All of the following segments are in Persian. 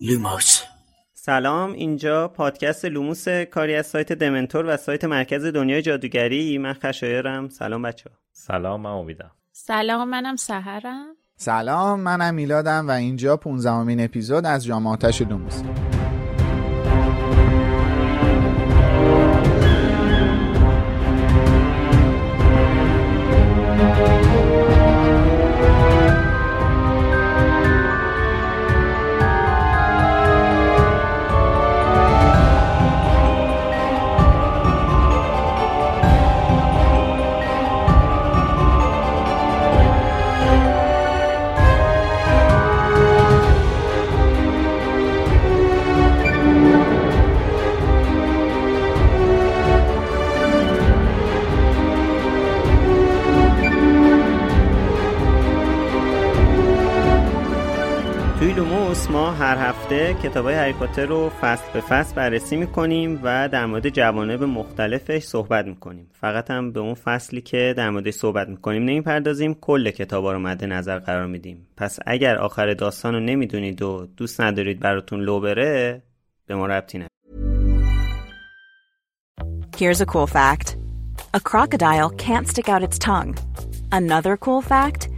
لوموس. سلام اینجا پادکست لوموس کاری از سایت دمنتور و سایت مرکز دنیای جادوگری. من خشایارم سلام بچه سلام من امیدم. سلام منم سحرم. سلام منم میلادم و اینجا 15 امین اپیزود از جام آتش لوموس. لوموس ما هر هفته کتاب های هری پاتر رو فصل به فصل بررسی می‌کنیم و در مورد جوانب مختلفش صحبت می‌کنیم. فقط هم به اون فصلی که در موردش صحبت می‌کنیم نمی‌پردازیم کل کتابا رو مد نظر قرار میدیم. پس اگر آخر داستان رو نمی‌دونید و دوست ندارید براتون لو بره به ما ربطی نداره. Here's a cool fact. A crocodile can't stick out its tongue. Another cool fact.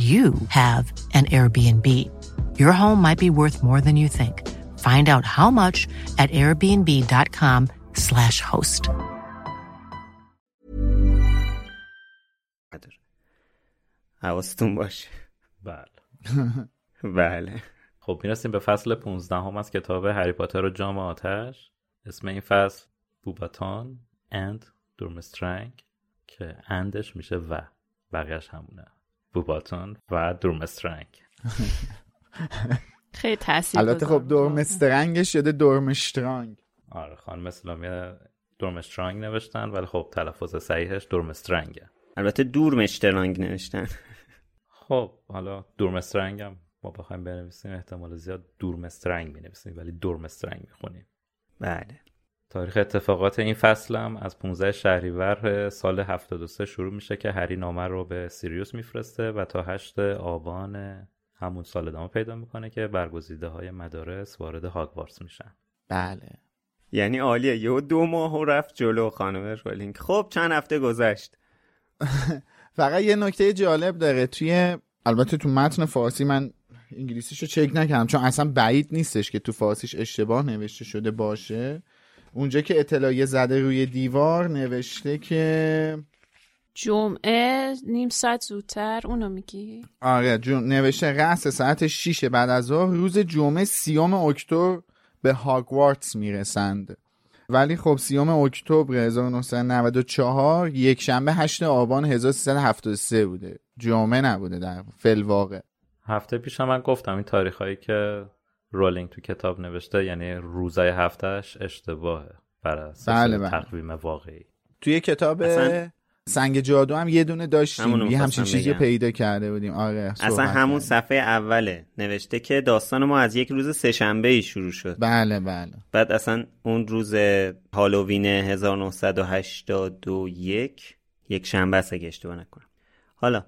you have an Airbnb. Your home might be worth more than you think. Find out how much at airbnb.com/slash host. حواستون باشه. بله. بله. خب می‌رسیم به فصل 15 هم از کتاب هری پاتر و جام آتش. اسم این فصل بوباتان اند دورمسترنگ که اندش میشه و. بقیهش همونه. بوباتون و دورمسترنگ خیلی تاثیر البته خب دورمسترنگش شده دورمشترانگ آره خانم اسلامی دورمسترانگ نوشتن ولی خب تلفظ صحیحش دورمسترنگه البته دور مشترانگ نوشتن. خب حالا دورمسترنگ هم ما بخوایم بنویسیم احتمال زیاد دورمسترنگ می‌نویسیم ولی دورمسترنگ می‌خونیم. بله. تاریخ اتفاقات این فصل هم از 15 شهریور سال 73 شروع میشه که هری نامه رو به سیریوس میفرسته و تا 8 آبان همون سال ادامه پیدا می‌کنه که برگزیده های مدارس وارد هاگوارتس میشن. بله. یعنی عالیه. یهو دو ماه و رفت جلو خانم رولینگ. خب چند هفته گذشت؟ فقط یه نکته جالب داره. توی البته تو متن فارسی من انگلیسیشو چک نکردم چون اصلا بعید نیستش که تو فارسیش اشتباه نوشته شده باشه. اونجا که اطلاعیه زده روی دیوار نوشته که جمعه نیم ساعت زودتر اونو میگی؟ آره جون نوشته رأس ساعت 6 بعد از ظهر. روز جمعه سیوم اکتبر به هاگوارتس می‌رسند. ولی خب سیوم اکتبر 1994 یک شنبه 8 آبان 1373 بوده. جمعه نبوده در فلواقع. هفته پیش هم من گفتم این تاریخ هایی که رولینگ تو کتاب نوشته یعنی روزای هفتهش اشتباهه بر اساس بله، بله. تقویم واقعی. توی کتاب اصلا- سنگ جادو هم یه دونه داشتیم همونو یه همچین چیزی. پیدا کرده بودیم. آره اصلا همون. صفحه اوله نوشته که داستان ما از یک روز سهشنبه ای شروع شد. بله بله. بعد اصلا اون روز هالووین 1981 یک شنبه است اگه اشتباه نکنم. حالا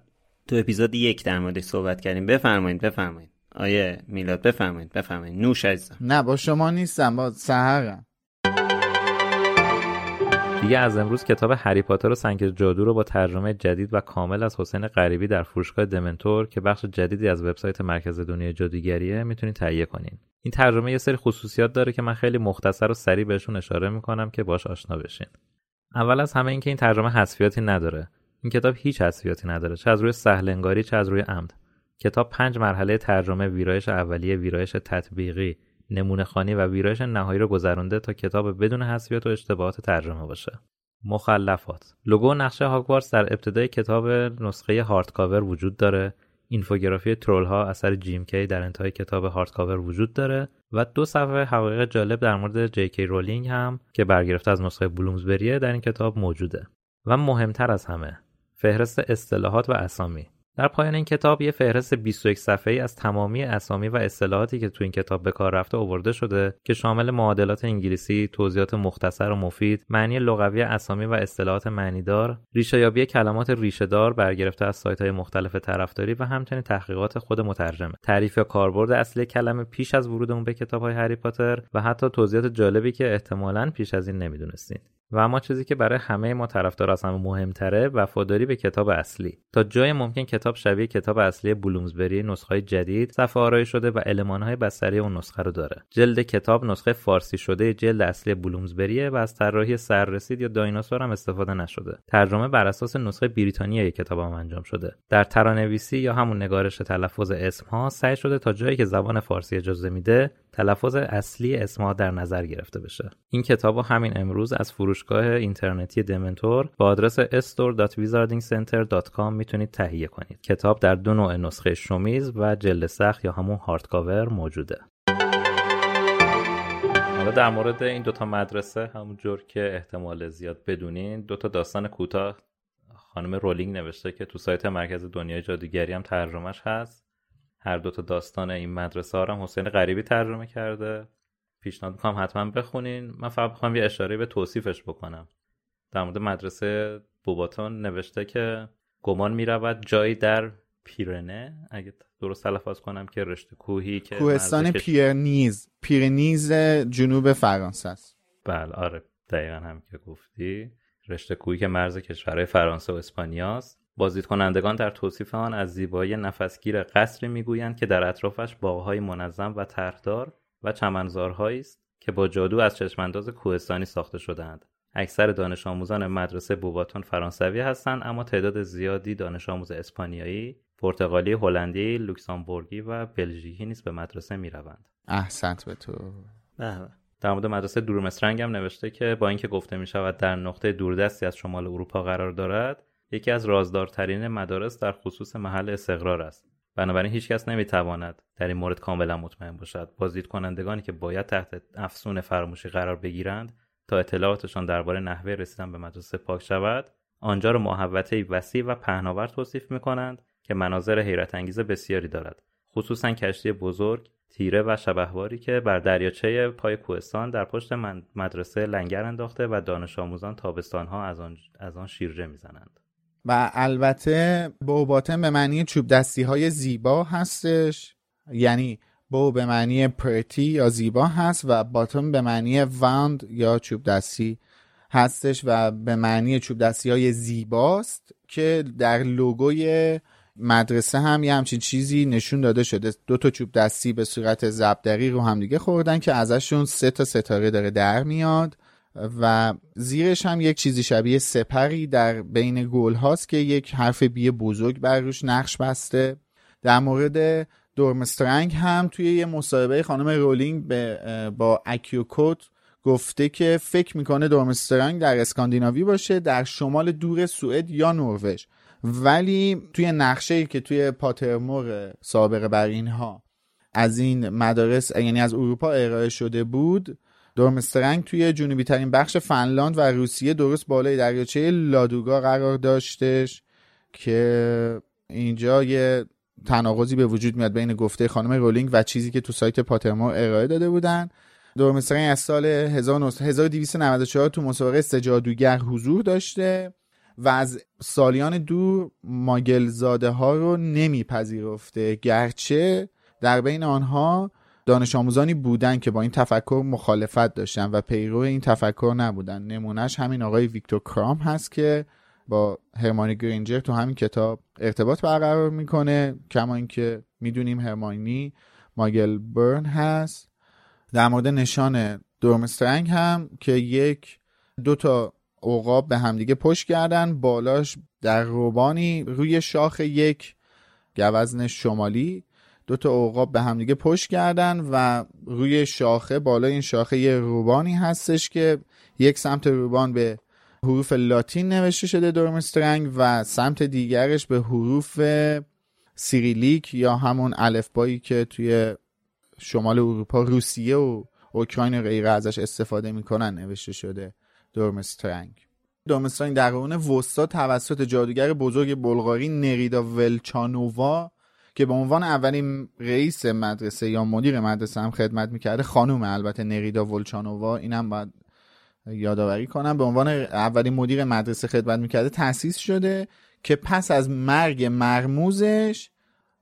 تو اپیزود یک در موردش صحبت کردیم. بفرمایید بفرمایید. آیه میلاد بفرمایید بفرمایید نوش عزیزم نه با شما نیستم با سهرم دیگه از امروز کتاب هری پاتر و سنگ جادو رو با ترجمه جدید و کامل از حسین غریبی در فروشگاه دمنتور که بخش جدیدی از وبسایت مرکز دنیای جادوگریه می‌تونید تهیه کنین. این ترجمه یه سری خصوصیات داره که من خیلی مختصر و سریع بهشون اشاره می‌کنم که باش آشنا بشین. اول از همه اینکه این ترجمه حذفیاتی نداره. این کتاب هیچ حذفیاتی نداره چه از روی سهلنگاری چه از روی عمد. کتاب پنج مرحله ترجمه ویرایش اولیه ویرایش تطبیقی نمونه خوانی و ویرایش نهایی رو گذرونده تا کتاب بدون حذفیات و اشتباهات ترجمه باشه. مخلفات. لوگو نقشه هاگوارتس در ابتدای کتاب نسخه hardcover وجود داره. اینفوگرافی ترول ها اثر جیم کی در انتهای کتاب hardcover وجود داره و دو صفحه حقایق جالب در مورد جی کی رولینگ هم که برگرفته از نسخه بلومزبریه در این کتاب موجوده. و مهمتر از همه فهرست اصطلاحات و اسامی. در پایان این کتاب یه فهرست 21 صفحه‌ای از تمامی اسامی و اصطلاحاتی که تو این کتاب به کار رفته آورده شده که شامل معادلات انگلیسی، توضیحات مختصر و مفید، معنی لغوی اسامی و اصطلاحات معنیدار، ریشه‌یابی کلمات ریشه‌دار برگرفته از سایت‌های مختلف طرفداری و همچنین تحقیقات خود مترجمه، تعریف یا کاربرد اصلی کلمه پیش از ورودمون به کتاب‌های هری پاتر و حتی توضیحات جالبی که احتمالاً پیش از این نمی‌دونستین. و اما چیزی که برای همه ما طرفدار از همه مهمتره وفاداری به کتاب اصلی. تا جای ممکن کتاب شبیه کتاب اصلی بلومزبری نسخه جدید صفحه آرایی شده و المانهای بستری اون نسخه رو داره. جلد کتاب نسخه فارسی شده جلد اصلی بلومزبریه و از طراحی سررسید یا دایناسور هم استفاده نشده. ترجمه بر اساس نسخه بریتانیایی کتاب هم انجام شده. در ترانویسی یا همون نگارش تلفظ اسم ها سعی شده تا جایی که زبان فارسی اجازه میده تلفظ اصلی اسمها در نظر گرفته بشه. این کتاب همین امروز از فروشگاه اینترنتی دمنتور با آدرس store.wizardingcenter.com می‌تونید تهیه کنید. کتاب در دو نوع نسخه شومیز و جلد سخت یا همون هارد کاور موجوده. حالا در مورد این دوتا مدرسه همونجور که احتمال زیاد بدونین دوتا داستان کوتاه خانم رولینگ نوشته که تو سایت مرکز دنیای جادوگری هم ترجمهش هست. هر دوتا داستان این مدرسه ها هم حسین غریبی ترجمه کرده. پیشنهاد می‌کنم حتما بخونین. من فقط بخوام یه اشاره به توصیفش بکنم. در مورد مدرسه بوباتون نوشته که گمان می‌رود جایی در پیرنه اگه درست تلفظ کنم که رشته کوهی که کوهستان پیرنیز. پیرنیز جنوب فرانسه است. بله آره دقیقا هم که گفتی. رشته کوهی که مرز کشورهای فرانسه و اسپانیاست بازدید کنندگان در توصیف آن از زیبایی نفسگیر قصری می‌گویند که در اطرافش باغهای منظم و طرحدار و چمنزارهایی است که با جادو از چشمانداز کوهستانی ساخته شدهاند. اکثر دانش آموزان مدرسه بوباتون فرانسوی هستند اما تعداد زیادی دانش آموز اسپانیایی پرتغالی هلندی لوکسامبورگی و بلژیکی نیز به مدرسه می‌روند. احسنت به تو. به به. در مورد مدرسه دورمسترنگ هم نوشته که با اینکه گفته می شود در نقطه دوردستی از شمال اروپا قرار دارد یکی از رازدارترین مدارس در خصوص محل استقرار است. بنابراین هیچکس نمی‌تواند در این مورد کاملا مطمئن باشد. بازدید کنندگانی که باید تحت افسون فراموشی قرار بگیرند تا اطلاعاتشان درباره نحوه رسیدن به مدرسه پاک شود آنجا را محوطه وسیع و پهناور توصیف می کنند که مناظر حیرت انگیز بسیاری دارد خصوصا کشتی بزرگ تیره و شبهواری که بر دریاچه پای کوهستان در پشت مدرسه لنگر انداخته و دانش آموزان تابستانها از آن, از آن شیرجه می‌زنند. و البته بوباتن به معنی چوب دستی های زیبا هستش. یعنی بو به معنی پرتی یا زیبا هست و باتن به معنی واند یا چوب دستی هستش و به معنی چوب دستی های زیباست که در لوگوی مدرسه هم یه همچین چیزی نشون داده شده. دو تا چوب دستی به صورت زبدری رو همدیگه خوردن که ازشون سه تا ستاره داره در میاد. و زیرش هم یک چیزی شبیه سپری در بین گل هاست که یک حرف بی بزرگ بر روش نقش بسته. در مورد دورمسترنگ هم توی یه مصاحبه خانم رولینگ با اکیوکوت گفته که فکر می‌کنه دورمسترنگ در اسکاندیناوی باشه در شمال دور سوئد یا نروژ. ولی توی نقشه که توی پاترمور سابقه بر اینها از این مدارس یعنی از اروپا ارائه شده بود دورمسترنگ توی جنوبی ترین بخش فنلاند و روسیه درست بالای دریاچه لادوگا قرار داشتش که اینجا یه تناقضی به وجود میاد بین گفته خانم رولینگ و چیزی که تو سایت پاترمو ارائه داده بودن. دورمسترنگ از سال 1294 تو مسابقه سجادوگر حضور داشته و از سالیان دور ماگلزاده ها رو نمیپذیرفته. گرچه در بین آنها دانش آموزانی بودن که با این تفکر مخالفت داشتن و پیرو این تفکر نبودن. نمونهش همین آقای ویکتور کرام هست که با هرمانی گرینجر تو همین کتاب ارتباط برقرار می‌کنه کما اینکه می‌دونیم هرمانی ماگل برن هست. در مورد نشان دورمسترنگ هم که یک دو تا عقاب به همدیگه پشت کردن. بالاش در روبانی روی شاخ یک گوزن شمالی دو تا عقاب به همدیگه پشت کردن و روی شاخه بالای این شاخه یه روبانی هستش که یک سمت روبان به حروف لاتین نوشته شده دورمسترنگ و سمت دیگرش به حروف سیریلیک یا همون الفبایی که توی شمال اروپا روسیه و اوکراین و غیره ازش استفاده می‌کنن نوشته شده دورمسترنگ دورمسترنگ در قرون وسطا توسط جادوگر بزرگ بلغاری نریدا ولچانووا که به عنوان اولین رئیس مدرسه یا مدیر مدرسه هم خدمت می‌کرده خانوم البته نریدا ولچانووا اینم باید یادآوری کنم به عنوان اولین مدیر مدرسه خدمت می‌کرده تأسیس شده که پس از مرگ مرموزش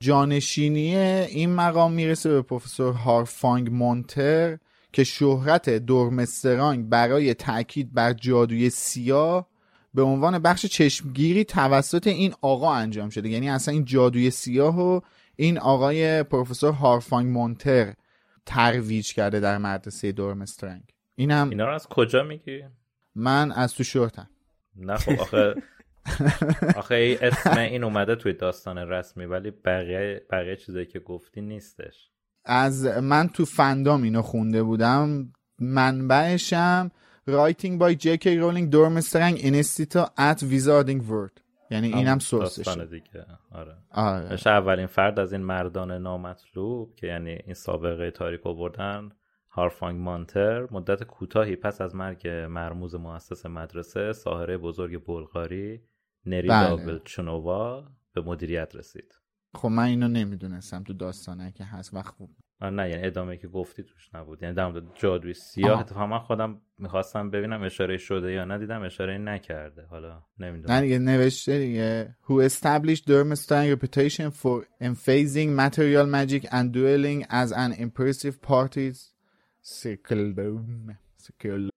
جانشینی این مقام می‌رسه به پروفسور هارفانگ مونتر که شهرت دورمسترانگ برای تاکید بر جادوی سیاه به عنوان بخش چشمگیری توسط این آقا انجام شده. یعنی اصلا این جادوی سیاه و این آقای پروفسور هارفانگ مونتر ترویج کرده در مدرسه دورمسترنگ اینم اینا رو از کجا میگی؟ من از تو شورتم. نه خب آخه آخه اسم این اومده توی داستان رسمی ولی بقیه بقیه چیزایی که گفتی نیستش. از من تو فندام اینو خونده بودم منبعشم Writing by J.K. Rowling Dormstrang Institute at Wizarding World یعنی اینم سورسش دیگه آره. آره. اولین فرد از این مردان نامطلوب که یعنی این سابقه تاریک آوردن هارفانگ مانتر مدت کوتاهی پس از مرگ مرموز مؤسس مدرسه ساهره بزرگ بلغاری نریدا بله. به مدیریت رسید خب من اینو نمی‌دونستم تو داستانه که هست و خوب. نه یعنی ادامه که گفتی توش نبود. یعنی در مورد جادوی سیاه اتفاقا من خودم می‌خواستم ببینم اشاره شده یا ندیدم اشاره نکرده. حالا نمی‌دونم. نه دیگه نوشته دیگه. Who established Durmstrang reputation for emphasizing material magic and dueling as an impressive parties circle. Circle.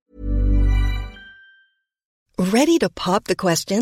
Ready to pop the question?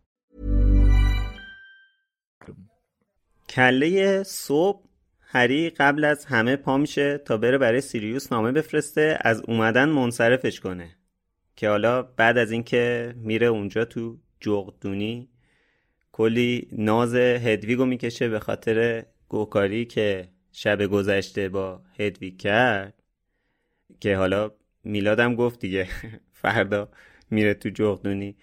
کله صبح هری قبل از همه پا میشه تا بره برای سیریوس نامه بفرسته از اومدن منصرفش کنه. که حالا بعد از اینکه میره اونجا تو جغدونی کلی ناز هدویگو می‌کشه به خاطر گوکاری که شب گذشته با هدویگ کرد. که حالا میلادم گفت دیگه فردا میره تو جغدونی.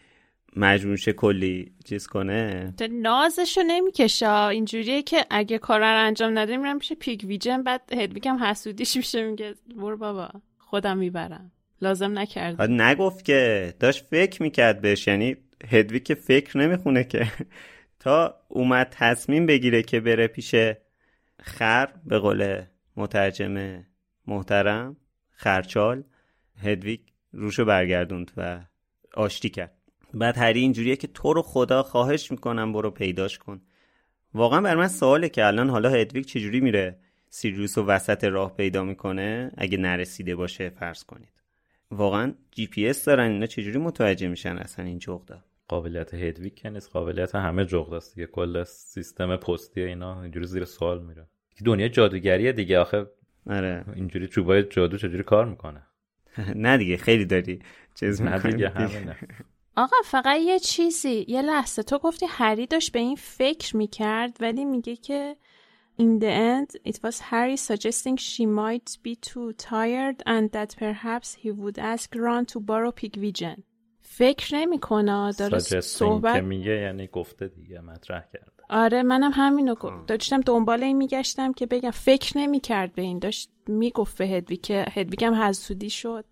مجبورشه کلی چیز کنه؟ نازشو نمی‌کشه. اینجوریه که اگه کار رو انجام نده میرم میشه پیک ویژن بعد هدویگم حسودیش میشه میگه برو بابا خودم می‌برم. لازم نکرد نگفت که داشت فکر می‌کرد بهش یعنی هدوی که فکر نمی‌خونه که تا اومد تصمیم بگیره که بره پیش خر به قول مترجم محترم خرچال هدویگ روشو برگردوند و آشتی کرد. بعد هری اینجوریه که تو رو خدا خواهش می‌کنم برو پیداش کن. واقعا بر من سواله که الان حالا هدویگ چجوری میره؟ سیریوس و وسط راه پیدا می‌کنه؟ اگه نرسیده باشه فرض کنید. واقعا جی پی اس دارن اینا چجوری متوجه میشن اصلا این جغدا؟ قابلیت هدویگ که نیست قابلیت همه جغداست دیگه. کل سیستم پستی اینا اینجوری زیر سوال میره. دنیا جادوگریه دیگه آخه آره. اینجوری چوبای جادو چجوری کار می‌کنه؟ نه دیگه خیلی داری چیز نه دیگه همینه. آقا فقط یه چیزی یه لحظه. تو گفتی هری داشت به این فکر می‌کرد ولی میگه که In the end, it was Harry suggesting she might be too tired and that perhaps he would ask Ron to borrow Pigvision. فکر نمی‌کنه داره Suggesting که صحبت میگه یعنی گفته دیگه مطرح کرده. آره منم همینو گفت. داشتم دنبال این میگشتم که بگم. فکر نمی‌کرد به این. داشت می‌گفت به هدویگ که هدویگ هم حسودی شد.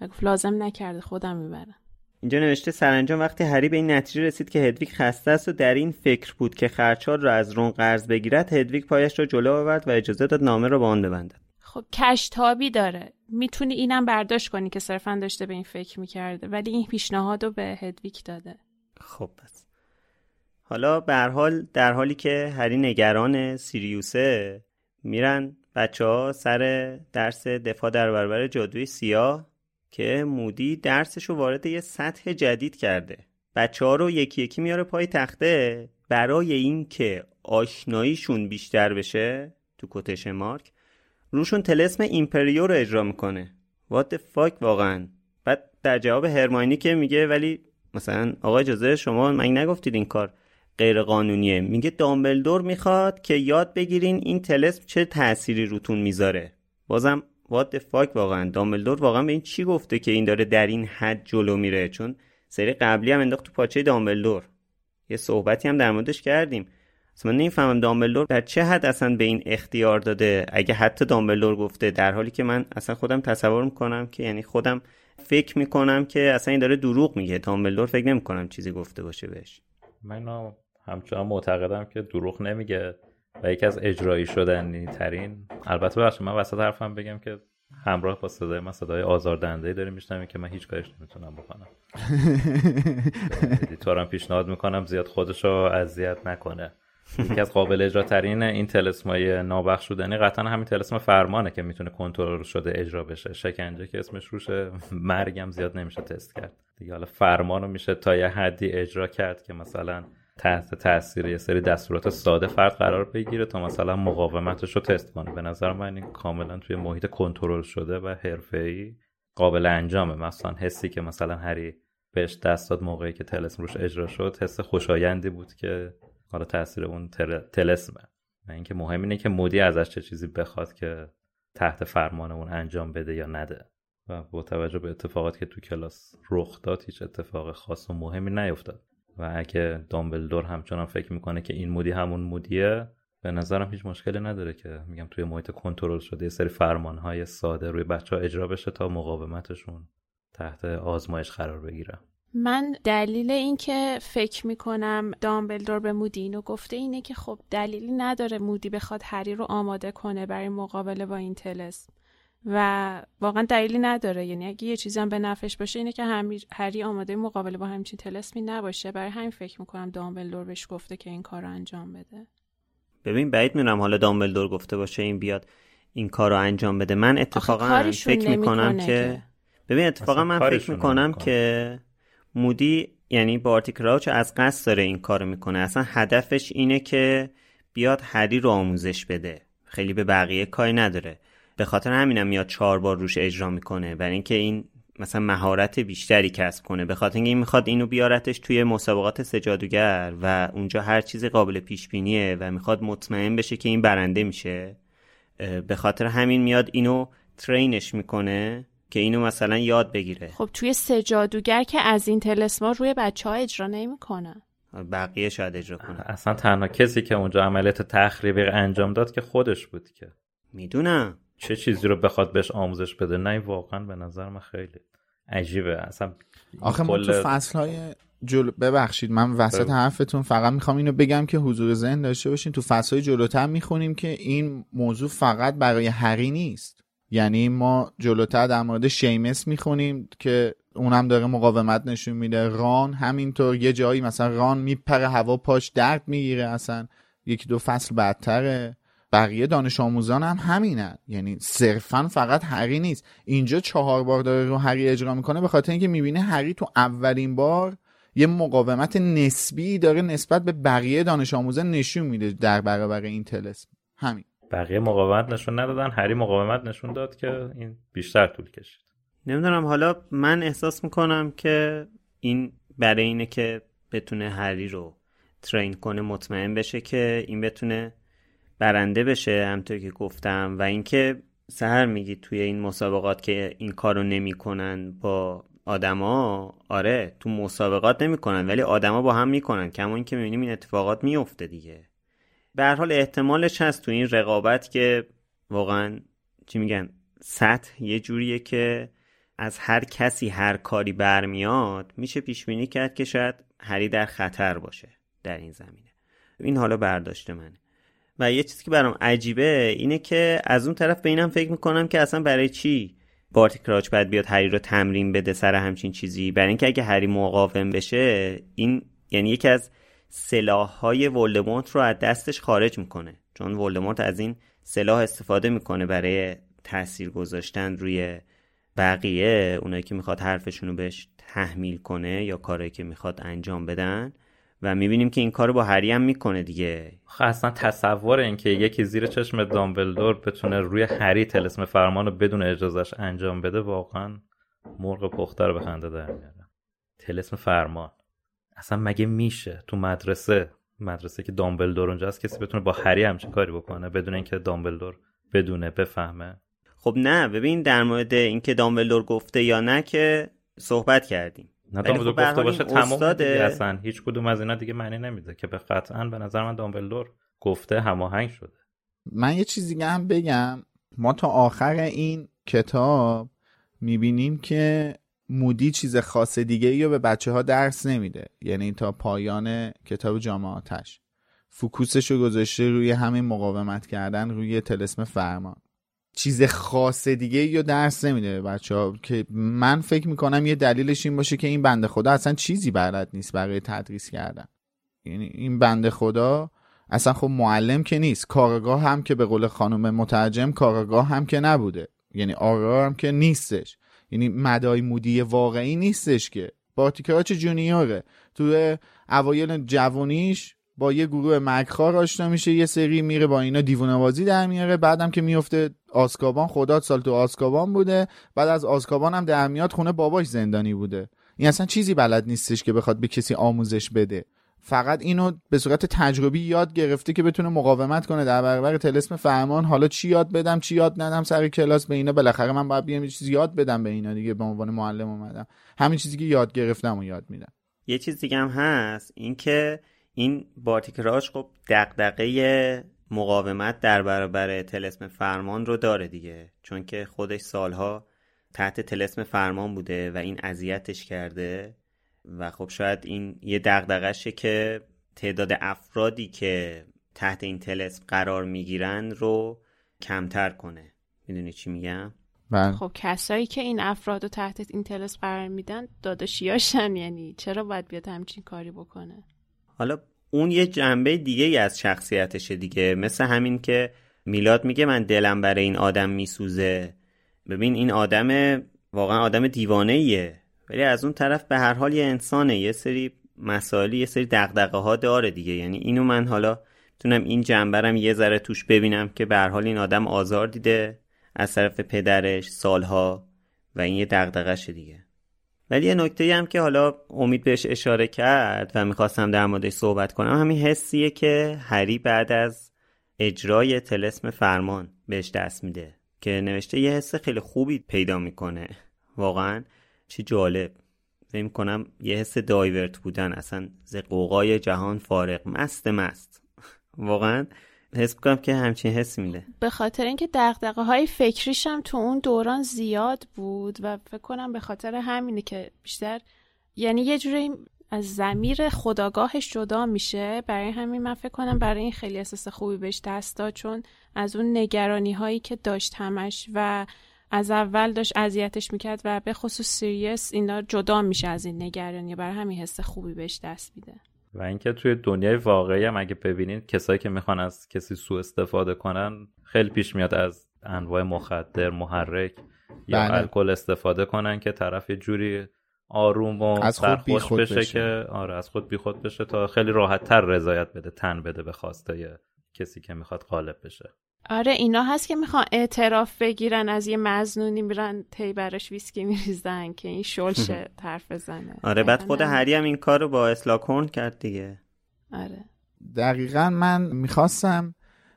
و گفت لازم نکرده خودم می‌برم. اینجا نوشته سرانجام وقتی هری به این نتیجه رسید که هدویگ خسته است و در این فکر بود که خرچال را از رون قرض بگیرد هدویگ پایش را جلو آورد و اجازه داد نامه را به آن ببندد. خب کشتابی داره. می‌تونی اینم برداشت کنی که صرفا داشته به این فکر می‌کرده ولی این پیشنهاد رو به هدویگ داده. خب پس. حالا به حال در حالی که هری نگران سیریوسه میرن بچه ها سر درس دفاع در برابر جادوی سیاه. که مودی درسشو وارد یه سطح جدید کرده بچه رو یکی یکی میاره پای تخته. برای اینکه آشناییشون بیشتر بشه تو کتش مارک روشون تلسم ایمپریو رو اجرا می‌کنه. The fuck واقعا؟ بعد در جواب هرماینی که میگه ولی مثلا آقا اجازه شما من نگفتید این کار غیر قانونیه میگه دامبلدور می‌خواد که یاد بگیرین این تلسم چه تأثیری روتون می‌ذاره. بازم the fuck واقعا؟ دامبلدور واقعا به این چی گفته که این داره در این حد جلو میره؟ چون سری قبلی هم انداخت تو پاچه دامبلدور یه صحبتی هم در موردش کردیم. اصلا من نمی‌فهمم دامبلدور در چه حد اصلا به این اختیار داده. اگه حتی دامبلدور گفته در حالی که من اصلا خودم تصور می‌کنم که یعنی خودم فکر می‌کنم که اصلا این داره دروغ میگه. دامبلدور فکر نمی‌کنم چیزی گفته باشه بهش. من همچنان معتقدم که دروغ نمیگه. و یکی از اجرایی شدنی ترین. البته بخش من وسط حرفم بگم که همراه با صدای من صدای آزاردهنده داریم میشنم که من هیچ کارش نمی‌تونم بکنم. ادیتورم پیشنهاد می‌کنم زیاد خودش رو اذیت نکنه. یکی از قابل اجرا ترین این تلسمای نابخشودنی قطعا همین تلسم فرمانه که می‌تونه کنترل شده اجرا بشه. شکنجه که اسمش روشه مرگم زیاد نمیشه تست کرد. دیگه حالا فرمان میشه تا یه حدی اجرا کرد که مثلا تحت تاثیر یه سری دستورات ساده فرد قرار بگیره تا مثلا مقاومتش رو تست کنه. به نظر من این کاملا توی محیط کنترل شده و حرفه‌ای قابل انجامه. مثلا حسی که مثلا هری بهش دست داد موقعی که تلسم روش اجرا شد حس خوشایندی بود که حالا تاثیر اون تلسمه. و اینکه مهم اینه که مودی ازش چه چیزی بخواد که تحت فرمان اون انجام بده یا نده. و با توجه به اتفاقاتی که تو کلاس رخ داد هیچ اتفاق خاص و مهمی نیفتاد. و اگه دامبلدور همچنان فکر می‌کنه که این مودی همون مودیه به نظرم هیچ مشکلی نداره که میگم توی محیط کنترل شده یه سری فرمانهای ساده روی بچه ها اجرا بشه تا مقاومتشون تحت آزمایش قرار بگیره. من دلیل این که فکر می‌کنم دامبلدور به مودی اینو گفته اینه که خب دلیلی نداره مودی بخواد هری رو آماده کنه برای مقابله با این تلسم. و واقعا دلیلی نداره. یعنی اگه یه چیزی هم به نفش باشه اینه که هری آماده مقابله با همچین تلسمی نباشه. برای همین فکر می‌کنم دامبلدور بهش گفته که این کار رو انجام بده. ببین بعید می‌دونم حالا دامبلدور گفته باشه این بیاد این کار رو انجام بده. من اتفاقا فکر می‌کنم که ببین اتفاقا من فکر می‌کنم که مودی یعنی بارتی کراوچ از قصد داره این کارو می‌کنه. اصلا هدفش اینه که بیاد هری رو آموزش بده. خیلی به بقیه کاری نداره. به خاطر همینم میاد چهار بار روش اجرا می‌کنه برای اینکه این مثلا مهارت بیشتری کسب کنه. به خاطر اینکه این می‌خواد اینو بیارتش توی مسابقات سجادوگر و اونجا هر چیزی قابل پیش بینیه و می‌خواد مطمئن بشه که این برنده میشه. به خاطر همین میاد اینو ترینش می‌کنه که اینو مثلا یاد بگیره. خب توی سجادوگر که از این تلسما روی بچه ها اجرا نمی‌کنن. بقیه شاید اجرا کنه اصلا تنها کسی که اونجا عملیات تخریبی انجام داد که خودش بود که. می‌دونم. چه چیزی رو بخواد بهش آموزش بده؟ نه واقعا به نظر من خیلی عجیبه. اصلا آخه ما تو فصل های جلو ببخشید من وسط حرفتون فقط می‌خوام اینو بگم که حضور ذهن داشته باشین. تو فصل های جلوتر می‌خونیم که این موضوع فقط برای هری نیست. یعنی ما جلوتر در مورد شیمس می‌خونیم که اونم داره مقاومت نشون میده. ران همینطور یه جایی مثلا ران میپره هوا پاش درد می‌گیره اصلا یکی دو فصل بعدتره بقیه دانش آموزان هم همینن. یعنی صرفا فقط هری نیست. اینجا چهار بار داره رو هری اجرا می‌کنه به خاطر اینکه می‌بینه هری تو اولین بار یه مقاومت نسبی داره نسبت به بقیه دانش آموزان نشون میده در برابر این تلسم. همین. بقیه مقاومت نشون ندادن. هری مقاومت نشون داد که این بیشتر طول کشید. نمی‌دونم. حالا من احساس می‌کنم که این برای اینه که بتونه هری رو ترین کنه مطمئن بشه که این بتونه برنده بشه همطور که گفتم و اینکه سهر میگی توی این مسابقات که این کارو نمی‌کنن با آدما آره تو مسابقات نمی‌کنن ولی آدما با هم می‌کنن. کما اینکه می‌بینیم این اتفاقات میفته دیگه. به هر حال احتمالش هست تو این رقابت که واقعا چی میگن سطح یه جوریه که از هر کسی هر کاری برمیاد میشه پیش بینی کرد که شاید هری در خطر باشه در این زمینه. این حالا برداشت منه. و یه چیزی که برام عجیبه اینه که از اون طرف به اینم فکر می‌کنم که اصلا برای چی بارتی کراچ باید بیاد هری رو تمرین بده سر همچین چیزی؟ برای اینکه اگه هری مقاوم بشه این یعنی یکی از سلاح های ولدمورت رو از دستش خارج می‌کنه. چون ولدمورت از این سلاح استفاده می‌کنه برای تاثیر گذاشتن روی بقیه اونایی که می‌خواد حرفشون رو بهش تحمیل کنه یا کاری که می‌خواد انجام بدن. و می‌بینیم که این کارو با هری هم می‌کنه دیگه. خب اصلا تصور اینکه یکی زیر چشم دامبلدور بتونه روی هری تلسم فرمان رو بدون اجازش انجام بده واقعا مرغ پخته رو به خنده در میاره. تلسم فرمان. اصلا مگه میشه تو مدرسه مدرسه که دامبلدور اونجاست کسی بتونه با هری همچین کاری بکنه بدون اینکه دامبلدور بدونه بفهمه؟ خب نه ببین در مورد اینکه دامبلدور گفته یا نه که صحبت کردیم. نه دامبلدور خب گفته باشه تمام اصلا. هیچ کدوم از اینا دیگه معنی نمیده که به قطعا به نظر من دامبلدور گفته هماهنگ شده. من یه چیزی دیگه هم بگم. ما تا آخر این کتاب می‌بینیم که مودی چیز خاص دیگه ای رو به بچه ها درس نمیده. یعنی تا پایان کتاب جامعاتش فکوسش رو گذاشته روی همین مقاومت کردن روی تلسم فرمان. چیز خاص دیگه یا درس نمیده بچه ها که من فکر می‌کنم یه دلیلش این باشه که این بنده خدا اصلا چیزی بلد نیست برای تدریس کردن. یعنی این بنده خدا اصلا خب معلم که نیست کارگاه هم که به قول خانم مترجم کارگاه هم که نبوده. یعنی آرار هم که نیستش. یعنی مدای مودی واقعی نیستش که. بارتیکراچ جونیوره. تو اوایل جوانیش با یه گروه مکخار آشنا میشه یه سری میره با اینا دیوونه بازی در میاره بعدم که میفته آسکابان خدا سال تو آسکابان بوده بعد از آسکابان هم در میاد خونه باباش زندانی بوده. این اصلا چیزی بلد نیستش که بخواد به کسی آموزش بده. فقط اینو به صورت تجربی یاد گرفته که بتونه مقاومت کنه. در برابر تلسم فرمان حالا چی یاد بدم چی یاد ندم سر کلاس به اینا بالاخره من باید بیام یه چیزی یاد بدم به اینا دیگه به عنوان معلم اومدم. همین چیزی که یاد گرفتم و یاد میدم. یه چیز دیگه هم هست اینکه این بارتیکراش خب دقدقه مقاومت در برابر تلسم فرمان رو داره دیگه چون که خودش سالها تحت تلسم فرمان بوده و این اذیتش کرده و خب شاید این یه دقدقشه که تعداد افرادی که تحت این تلسم قرار می‌گیرن رو کمتر کنه می‌دونی چی میگم؟ بله. خب کسایی که این افراد رو تحت این تلسم قرار میدن داداشیاشن یعنی چرا باید بیاد همچین کاری بکنه حالا اون یه جنبه دیگه ای از شخصیتشه دیگه. مثل همین که میلاد میگه من دلم برای این آدم میسوزه. ببین این آدم واقعا آدم دیوانه ایه ولی از اون طرف به هر حال یه انسانه. یه سری مسائلی یه سری دقدقه ها داره دیگه. یعنی اینو من حالا تونم این جنبرم یه ذره توش ببینم که به هر حال این آدم آزار دیده از طرف پدرش سالها و این یه دقدقهشه دیگه. ولی یه نکته هم که حالا امید بهش اشاره کرد و می‌خواستم در موردش صحبت کنم همین حسیه که هری بعد از اجرای تلسم فرمان بهش دست میده که نوشته یه حس خیلی خوبی پیدا می‌کنه. واقعا چی جالب. فکر کنم یه حس دایورت بودن اصلا ز جهان فارغ مست مست. واقعا حس کنم که همچین حس میده. به خاطر اینکه دقدقه های فکریش هم تو اون دوران زیاد بود و فکر کنم به خاطر همینه که بیشتر یعنی یه جوری از زمیر خداگاهش جدا میشه. برای همین من فکر کنم برای این خیلی احساس خوبی بهش دست داد چون از اون نگرانی هایی که داشت همش و از اول داشت اذیتش می‌کرد و به خصوص سیریس اینا جدا میشه از این نگرانی. برای همین حس خوبی بهش دست میده. و اینکه توی دنیای واقعی هم اگه ببینید کسایی که می‌خوان از کسی سوء استفاده کنن خیلی پیش میاد از انواع مخدر محرک یا بله. الکل استفاده کنن که طرف یه جوری آروم و از خود سرخوش بیخود بشه, بشه. که آره از خود بیخود بشه تا خیلی راحت تر رضایت بده تن بده به خواسته کسی که می‌خواد غالب بشه آره اینا هست که می‌خوان اعتراف بگیرن از یه مزنونی میرن تی براش ویسکی میریزن که این شلشه طرف بزنه. آره بعد خود. هری هم این کار رو با اسلاکورن کرد دیگه. آره. دقیقا من می‌خواستم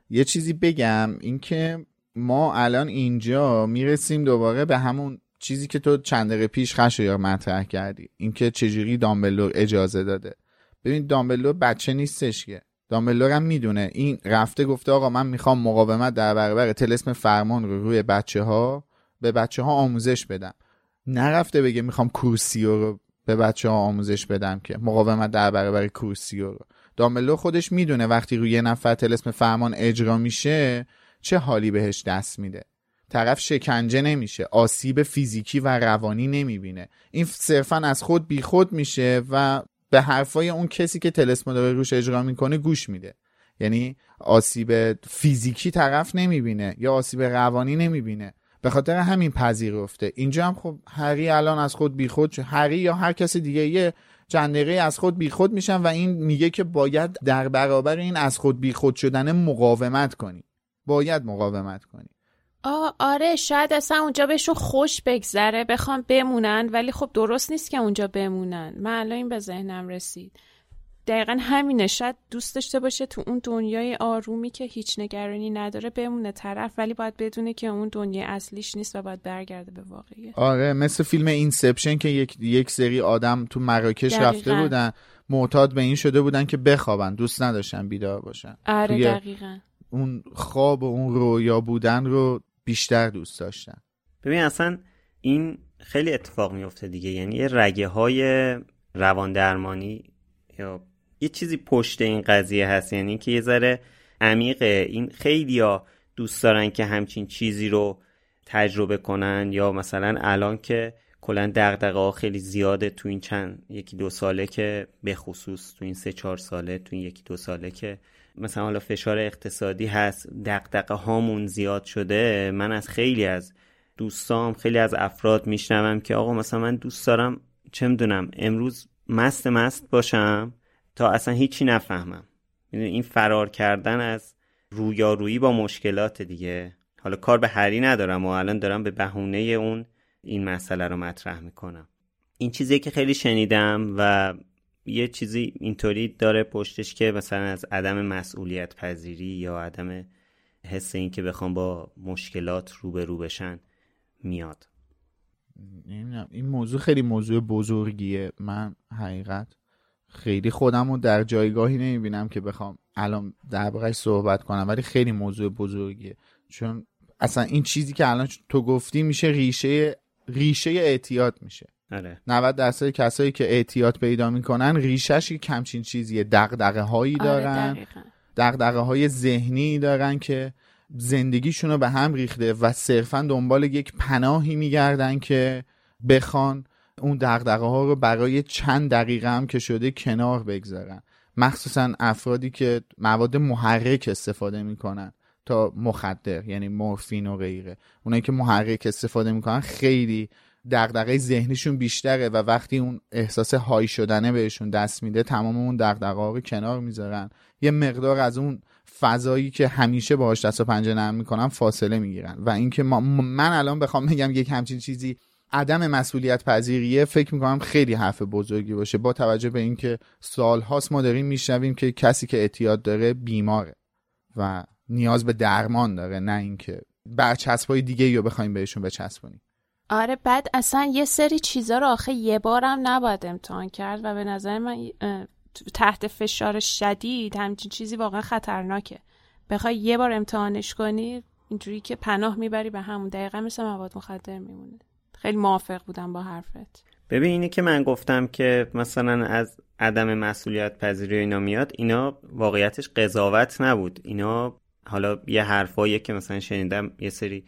یه چیزی بگم اینکه ما الان اینجا می‌رسیم دوباره به همون چیزی که تو چند دقیقه پیش خش یا مطرح کردی اینکه چجوری دامبلور اجازه داده. ببین دامبلور بچه نیستش که. دامبلور هم می‌دونه. این رفته گفته آقا من می‌خوام مقاومت در برابر تلسم فرمان رو روی بچه ها به بچه ها آموزش بدم. نرفته بگه می‌خوام کورسیو رو به بچه ها آموزش بدم که مقاومت در برابر کورسیو رو. دامبلور خودش می‌دونه وقتی روی یه نفر تلسم فرمان اجرا میشه چه حالی بهش دست میده. طرف شکنجه نمیشه آسیب فیزیکی و روانی نمی‌بینه. این صرفا از خود بیخود میشه و به حرفای اون کسی که تلسم داره روش اجرا می‌کنه گوش میده. یعنی آسیب فیزیکی طرف نمی‌بینه یا آسیب روانی نمی‌بینه. به خاطر همین پذیرفته. اینجا هم خب هری الان از خود بیخود. هری یا هر کس دیگه یه چند دقیقه از خود بیخود میشن و این میگه که باید در برابر این از خود بیخود شدن مقاومت کنی. باید مقاومت کنی. آه آره شاید اصلا اونجا بهشون خوش بگذره بخوام بمونن ولی خب درست نیست که اونجا بمونن. من الان این به ذهنم رسید. دقیقا همینه شاید دوست داشته باشه تو اون دنیای آرومی که هیچ نگرانی نداره بمونه طرف ولی باید بدونه که اون دنیای اصلیش نیست و باید برگرده به واقعیه آره مثل فیلم اینسپشن که یک, یک سری آدم تو مراکش دقیقاً. رفته بودن معتاد به این شده بودن که بخوابن دوست نداشتن بیدار باشن. آره دقیقا. اون خواب و اون رویا بودن رو بیشتر دوست داشتن. ببین اصلا این خیلی اتفاق میفته دیگه. یعنی یه رگه های روان درمانی یا یه چیزی پشت این قضیه هست. یعنی که یه ذره عمیقه. این خیلی ها دوست دارن که همچین چیزی رو تجربه کنن یا مثلا الان که کلا دغدغه ها خیلی زیاده تو این چند یکی دو ساله که به خصوص تو این سه چهار ساله تو این یکی دو ساله که مثلا حالا فشار اقتصادی هست دغدغه هامون زیاد شده من از خیلی از دوستام خیلی از افراد میشنوم که آقا مثلا من دوست دارم چه می‌دونم امروز مست مست باشم تا اصلا هیچی نفهمم. این فرار کردن از رویارویی با مشکلات دیگه. حالا کار به هری ندارم و الان دارم به بهونه اون این مسئله رو مطرح می‌کنم. این چیزی که خیلی شنیدم و یه چیزی اینطوری داره پشتش که مثلا از عدم مسئولیت پذیری یا عدم حس این که بخوام با مشکلات روبرو بشن میاد. نمی‌دونم. این موضوع خیلی موضوع بزرگیه. من حقیقت خیلی خودم رو در جایگاهی نمی‌بینم که بخوام الان دربارش صحبت کنم ولی خیلی موضوع بزرگیه. چون اصلا این چیزی که الان تو گفتی میشه ریشه ریشه اعتیاد میشه. آره. 90 درصد کسایی که اعتیاد پیدا می‌کنن ریشش یک کمچین چیزیه. دغدغه هایی آره دارن. دغدغه های ذهنی دارن که زندگیشون رو به هم ریخته و صرفا دنبال یک پناهی میگردن که بخوان اون دغدغه ها رو برای چند دقیقه هم که شده کنار بگذارن. مخصوصا افرادی که مواد محرک استفاده می‌کنن تا مخدر یعنی مورفین و غیره. اونایی که محرک استفاده می‌کنن خیلی دغدغه ذهنیشون بیشتره و وقتی اون احساس های شدنه بهشون دست میده تمام اون دغدغه رو کنار می‌ذارن. یه مقدار از اون فضایی که همیشه باهاش دست و پنجه نرم می‌کنن فاصله می‌گیرن. و اینکه من الان بخوام بگم یک همچین چیزی عدم مسئولیت پذیریه فکر می‌کنم خیلی حرف بزرگی باشه. با توجه به اینکه سالهاست ما داریم میشنویم که کسی که اعتیاد داره بیماره و نیاز به درمان داره نه اینکه برچسبای دیگه رو بخوایم بهشون بچسبونیم. آره بعد اصلا یه سری چیزا رو آخه یه بارم نباید امتحان کرد و به نظر من تحت فشار شدید همچین چیزی واقعا خطرناکه. بخوای یه بار امتحانش کنی اینجوری که پناه می‌بری به همون. دقیقا مثل مواد مخدر میمونه. خیلی موافق بودم با حرفت. ببین اینه که من گفتم که مثلا از عدم مسئولیت پذیری اینا میاد اینا واقعیتش قضاوت نبود. اینا حالا یه حرفایی که مثلا شنیدم یه سری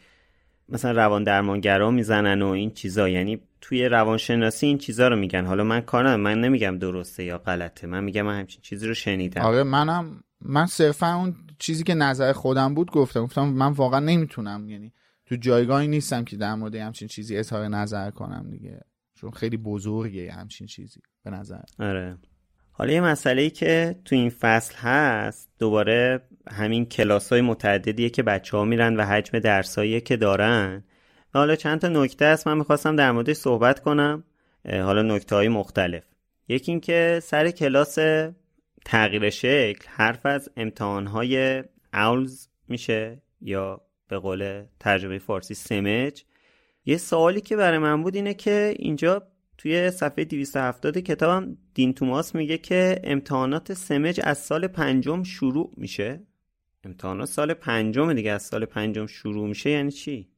مثلا روان درمانگرا می‌زنن و این چیزا. یعنی توی روانشناسی این چیزا رو میگن. حالا من کارم من نمیگم درسته یا غلطه. من میگم من همچین چیزی رو شنیدم. آره منم من صرفا اون چیزی که نظر خودم بود گفتم. گفتم من واقعا نمی‌تونم. یعنی تو جایگاهی نیستم که در مورد همچین چیزی اظهار نظر کنم دیگه. چون خیلی بزرگه همچین چیزی به نظر. آره. حالا یه مسئله ای که تو این فصل هست دوباره همین کلاس های متعددیه که بچه ها میرن و حجم درسایی که دارن. حالا چند تا نکته هست من می‌خواستم در موردش صحبت کنم. حالا نکته های مختلف. یکی اینکه سر کلاس تغییر شکل حرف از امتحان های اولز میشه یا به قول ترجمه فارسی سمج. یه سوالی که برای من بود اینه که اینجا توی صفحه 270 کتابم دین توماس میگه که امتحانات سمج از سال پنجم شروع میشه. امتحانات سال پنجم دیگه از سال پنجم شروع میشه یعنی چی؟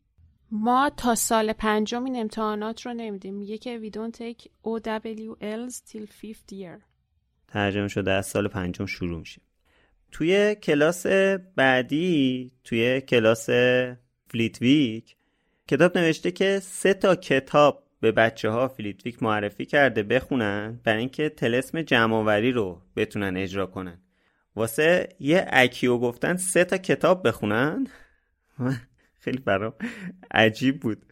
ما تا سال پنجم این امتحانات رو نمیدیم. میگه که we don't take OWLs till fifth year. ترجمه شده از سال پنجم شروع میشه. توی کلاس بعدی توی کلاس فلیتویک کتاب نوشته که سه تا کتاب به بچه ها فلیتویک معرفی کرده بخونن برای اینکه طلسم جمع‌آوری رو بتونن اجرا کنن. واسه یه Accio گفتن سه تا کتاب بخونن؟ خیلی برام عجیب بود.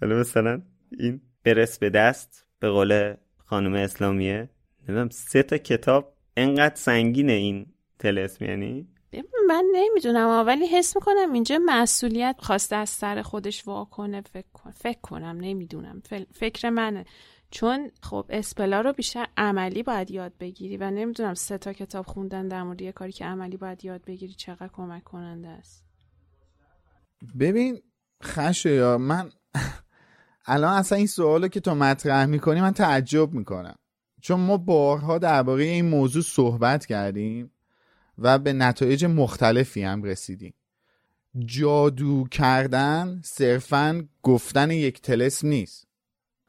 حالا مثلا این برس به دست به قول خانم اسلامیه. نمی‌دونم سه تا کتاب انقدر سنگینه این تلسم یعنی من نمی‌دونم ولی حس می‌کنم اینجا مسئولیت خواسته از سر خودش واکنه فکر. فکر کنم نمی‌دونم. فکر منه. چون خب اسپلا رو بیشتر عملی باید یاد بگیری و نمی‌دونم سه تا کتاب خوندن در مورد یه کاری که عملی باید یاد بگیری چقدر کمک کننده است. ببین خشه یا من الان اصلا این سوالو که تو مطرح می‌کنی من تعجب می‌کنم. چون ما بارها درباره این موضوع صحبت کردیم. و به نتایج مختلفی هم رسیدیم. جادو کردن صرفا گفتن یک تلس نیست.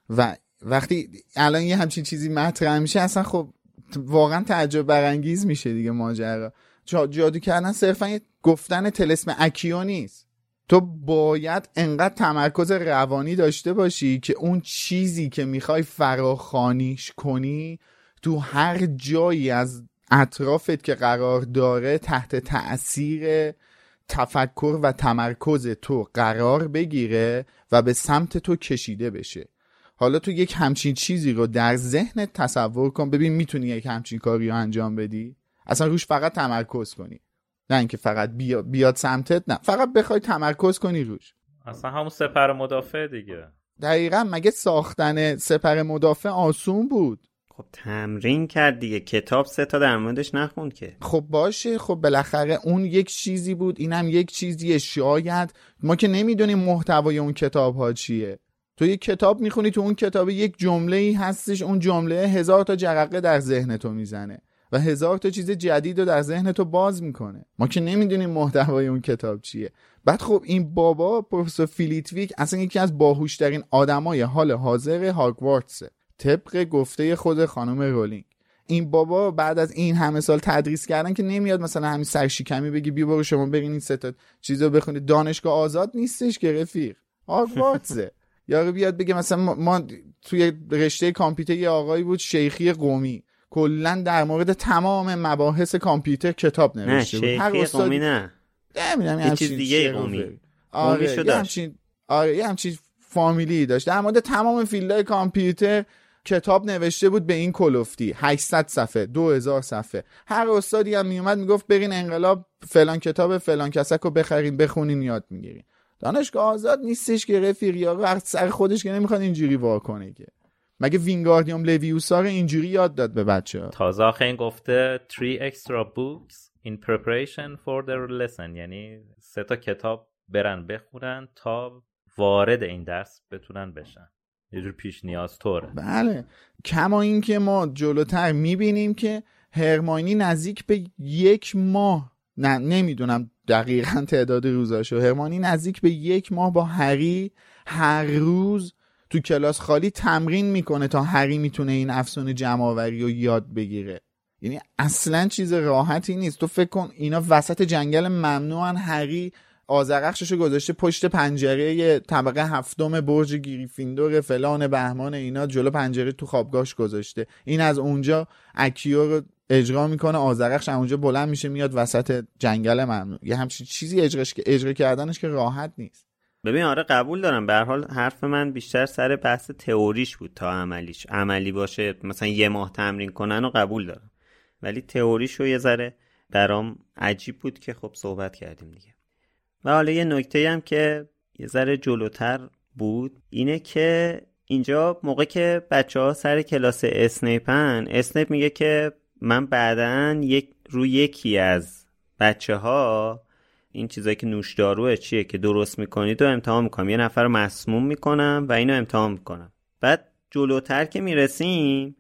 و وقتی الان یه همچین چیزی مطرح میشه اصلا خب واقعا تعجب برانگیز میشه دیگه ماجرا. جادو کردن صرفا گفتن تلسم اکیو نیست. تو باید انقدر تمرکز روانی داشته باشی که اون چیزی که می‌خوای فراخانیش کنی تو هر جایی از اطرافت که قرار داره تحت تاثیر تفکر و تمرکز تو قرار بگیره و به سمت تو کشیده بشه. حالا تو یک همچین چیزی رو در ذهنت تصور کن. ببین می‌تونی یک همچین کاری رو انجام بدی؟ اصلا روش فقط تمرکز کنی. نه اینکه فقط بیاد, بیاد سمتت نه. فقط بخوای تمرکز کنی روش. اصلا همون سپر مدافع دیگه. دقیقا مگه ساختن سپر مدافع آسون بود؟ خب تمرین کرد دیگه. کتاب سه تا در موردش نخوند که. خب باشه. خب بالاخره اون یک چیزی بود. اینم یک چیزیه. شاید. ما که نمی‌دونیم محتوای اون کتاب ها چیه. تو یک کتاب می‌خونی تو اون کتاب یک جمله ای هستش. اون جمله هزار تا جرقه در ذهن تو می‌زنه و هزار تا چیز جدید رو در ذهن تو باز می‌کنه. ما که نمی‌دونیم محتوای اون کتاب چیه. بعد خب این بابا پروفسور فیلیتویک اصلا یکی از باهوشترین آدمای حال حاضر هاگوارتسه. طبق گفته خود خانم رولینگ. این بابا بعد از این همه سال تدریس کردن که نمیاد مثلا همین سرشیکمی بگی بیا برو شما بگین این سه تا چیزو بخونید دانشگاه آزاد نیستش که رفیق. هاگوارتسه یا بیاد بگه مثلا ما توی رشته کامپیوتر یه آقایی بود شیخی قومی. کلا در مورد تمام مباحث کامپیوتر کتاب نوشته بود. هر استاد قومی نه. نمی‌دونم یه چیز دیگه قومی. آره یه همچین آره یه همچین فامیلی داشت. در مورد تمام فیلدهای کامپیوتر کتاب نوشته بود به این کلوفتی. 800 صفحه 2000 صفحه. هر استادی هم میومد می‌گفت برین انقلاب فلان کتاب فلان کسک رو بخرین بخونین یاد می‌گیرین. دانشگاه آزاد نیستش که رفیق یا سر خودش که نمی‌خواد اینجوری واکنه که. مگه وینگاردیوم لویوسا رو اینجوری یاد داد به بچه ها تازه آخه این گفته 3 extra books in preparation for their lesson. یعنی سه تا کتاب برن بخونن تا وارد این درس بتونن بشن. یه جور پیش نیاز طوره بله. کما اینکه ما جلوتر می‌بینیم که هرماینی نزدیک به یک ماه نه نمی‌دونم دقیقا تعداد روزاشو. هرمانی نزدیک به یک ماه با هری هر روز تو کلاس خالی تمرین می‌کنه تا هری می‌تونه این افسانه جمعآوری رو یاد بگیره. یعنی اصلا چیز راحتی نیست. تو فکر کن اینا وسط جنگل ممنوعن هری آزرخشش گذاشته پشت پنجره طبقه هفتم برج گریفیندور فلان بهمان اینا جلو پنجره تو خوابگاهش گذاشته. این از اونجا اکیو رو اجرا می‌کنه آزرخش اونجا بلند میشه میاد وسط جنگل ممنوع. یه همچین چیزی اجراش که اجرا کردنش که راحت نیست. ببین آره قبول دارم. به حال حرف من بیشتر سر بحث تئوریش بود تا عملیش. عملی باشه مثلا یه ماه تمرین کنن و قبول دارم. ولی تئوریش رو یه ذره برام عجیب بود که خب صحبت کردیم دیگه. و حالا یه نکته هم که یه ذره جلوتر بود اینه که اینجا موقع که بچه ها سر کلاس اسنیپن اسنیپ میگه که من بعدا یک روی یکی از بچه ها این چیزایی که نوشداروه چیه که درست می‌کنید و امتحان می‌کنم. یه نفر رو مسموم می‌کنم و اینو امتحان می‌کنم. بعد جلوتر که می‌رسیم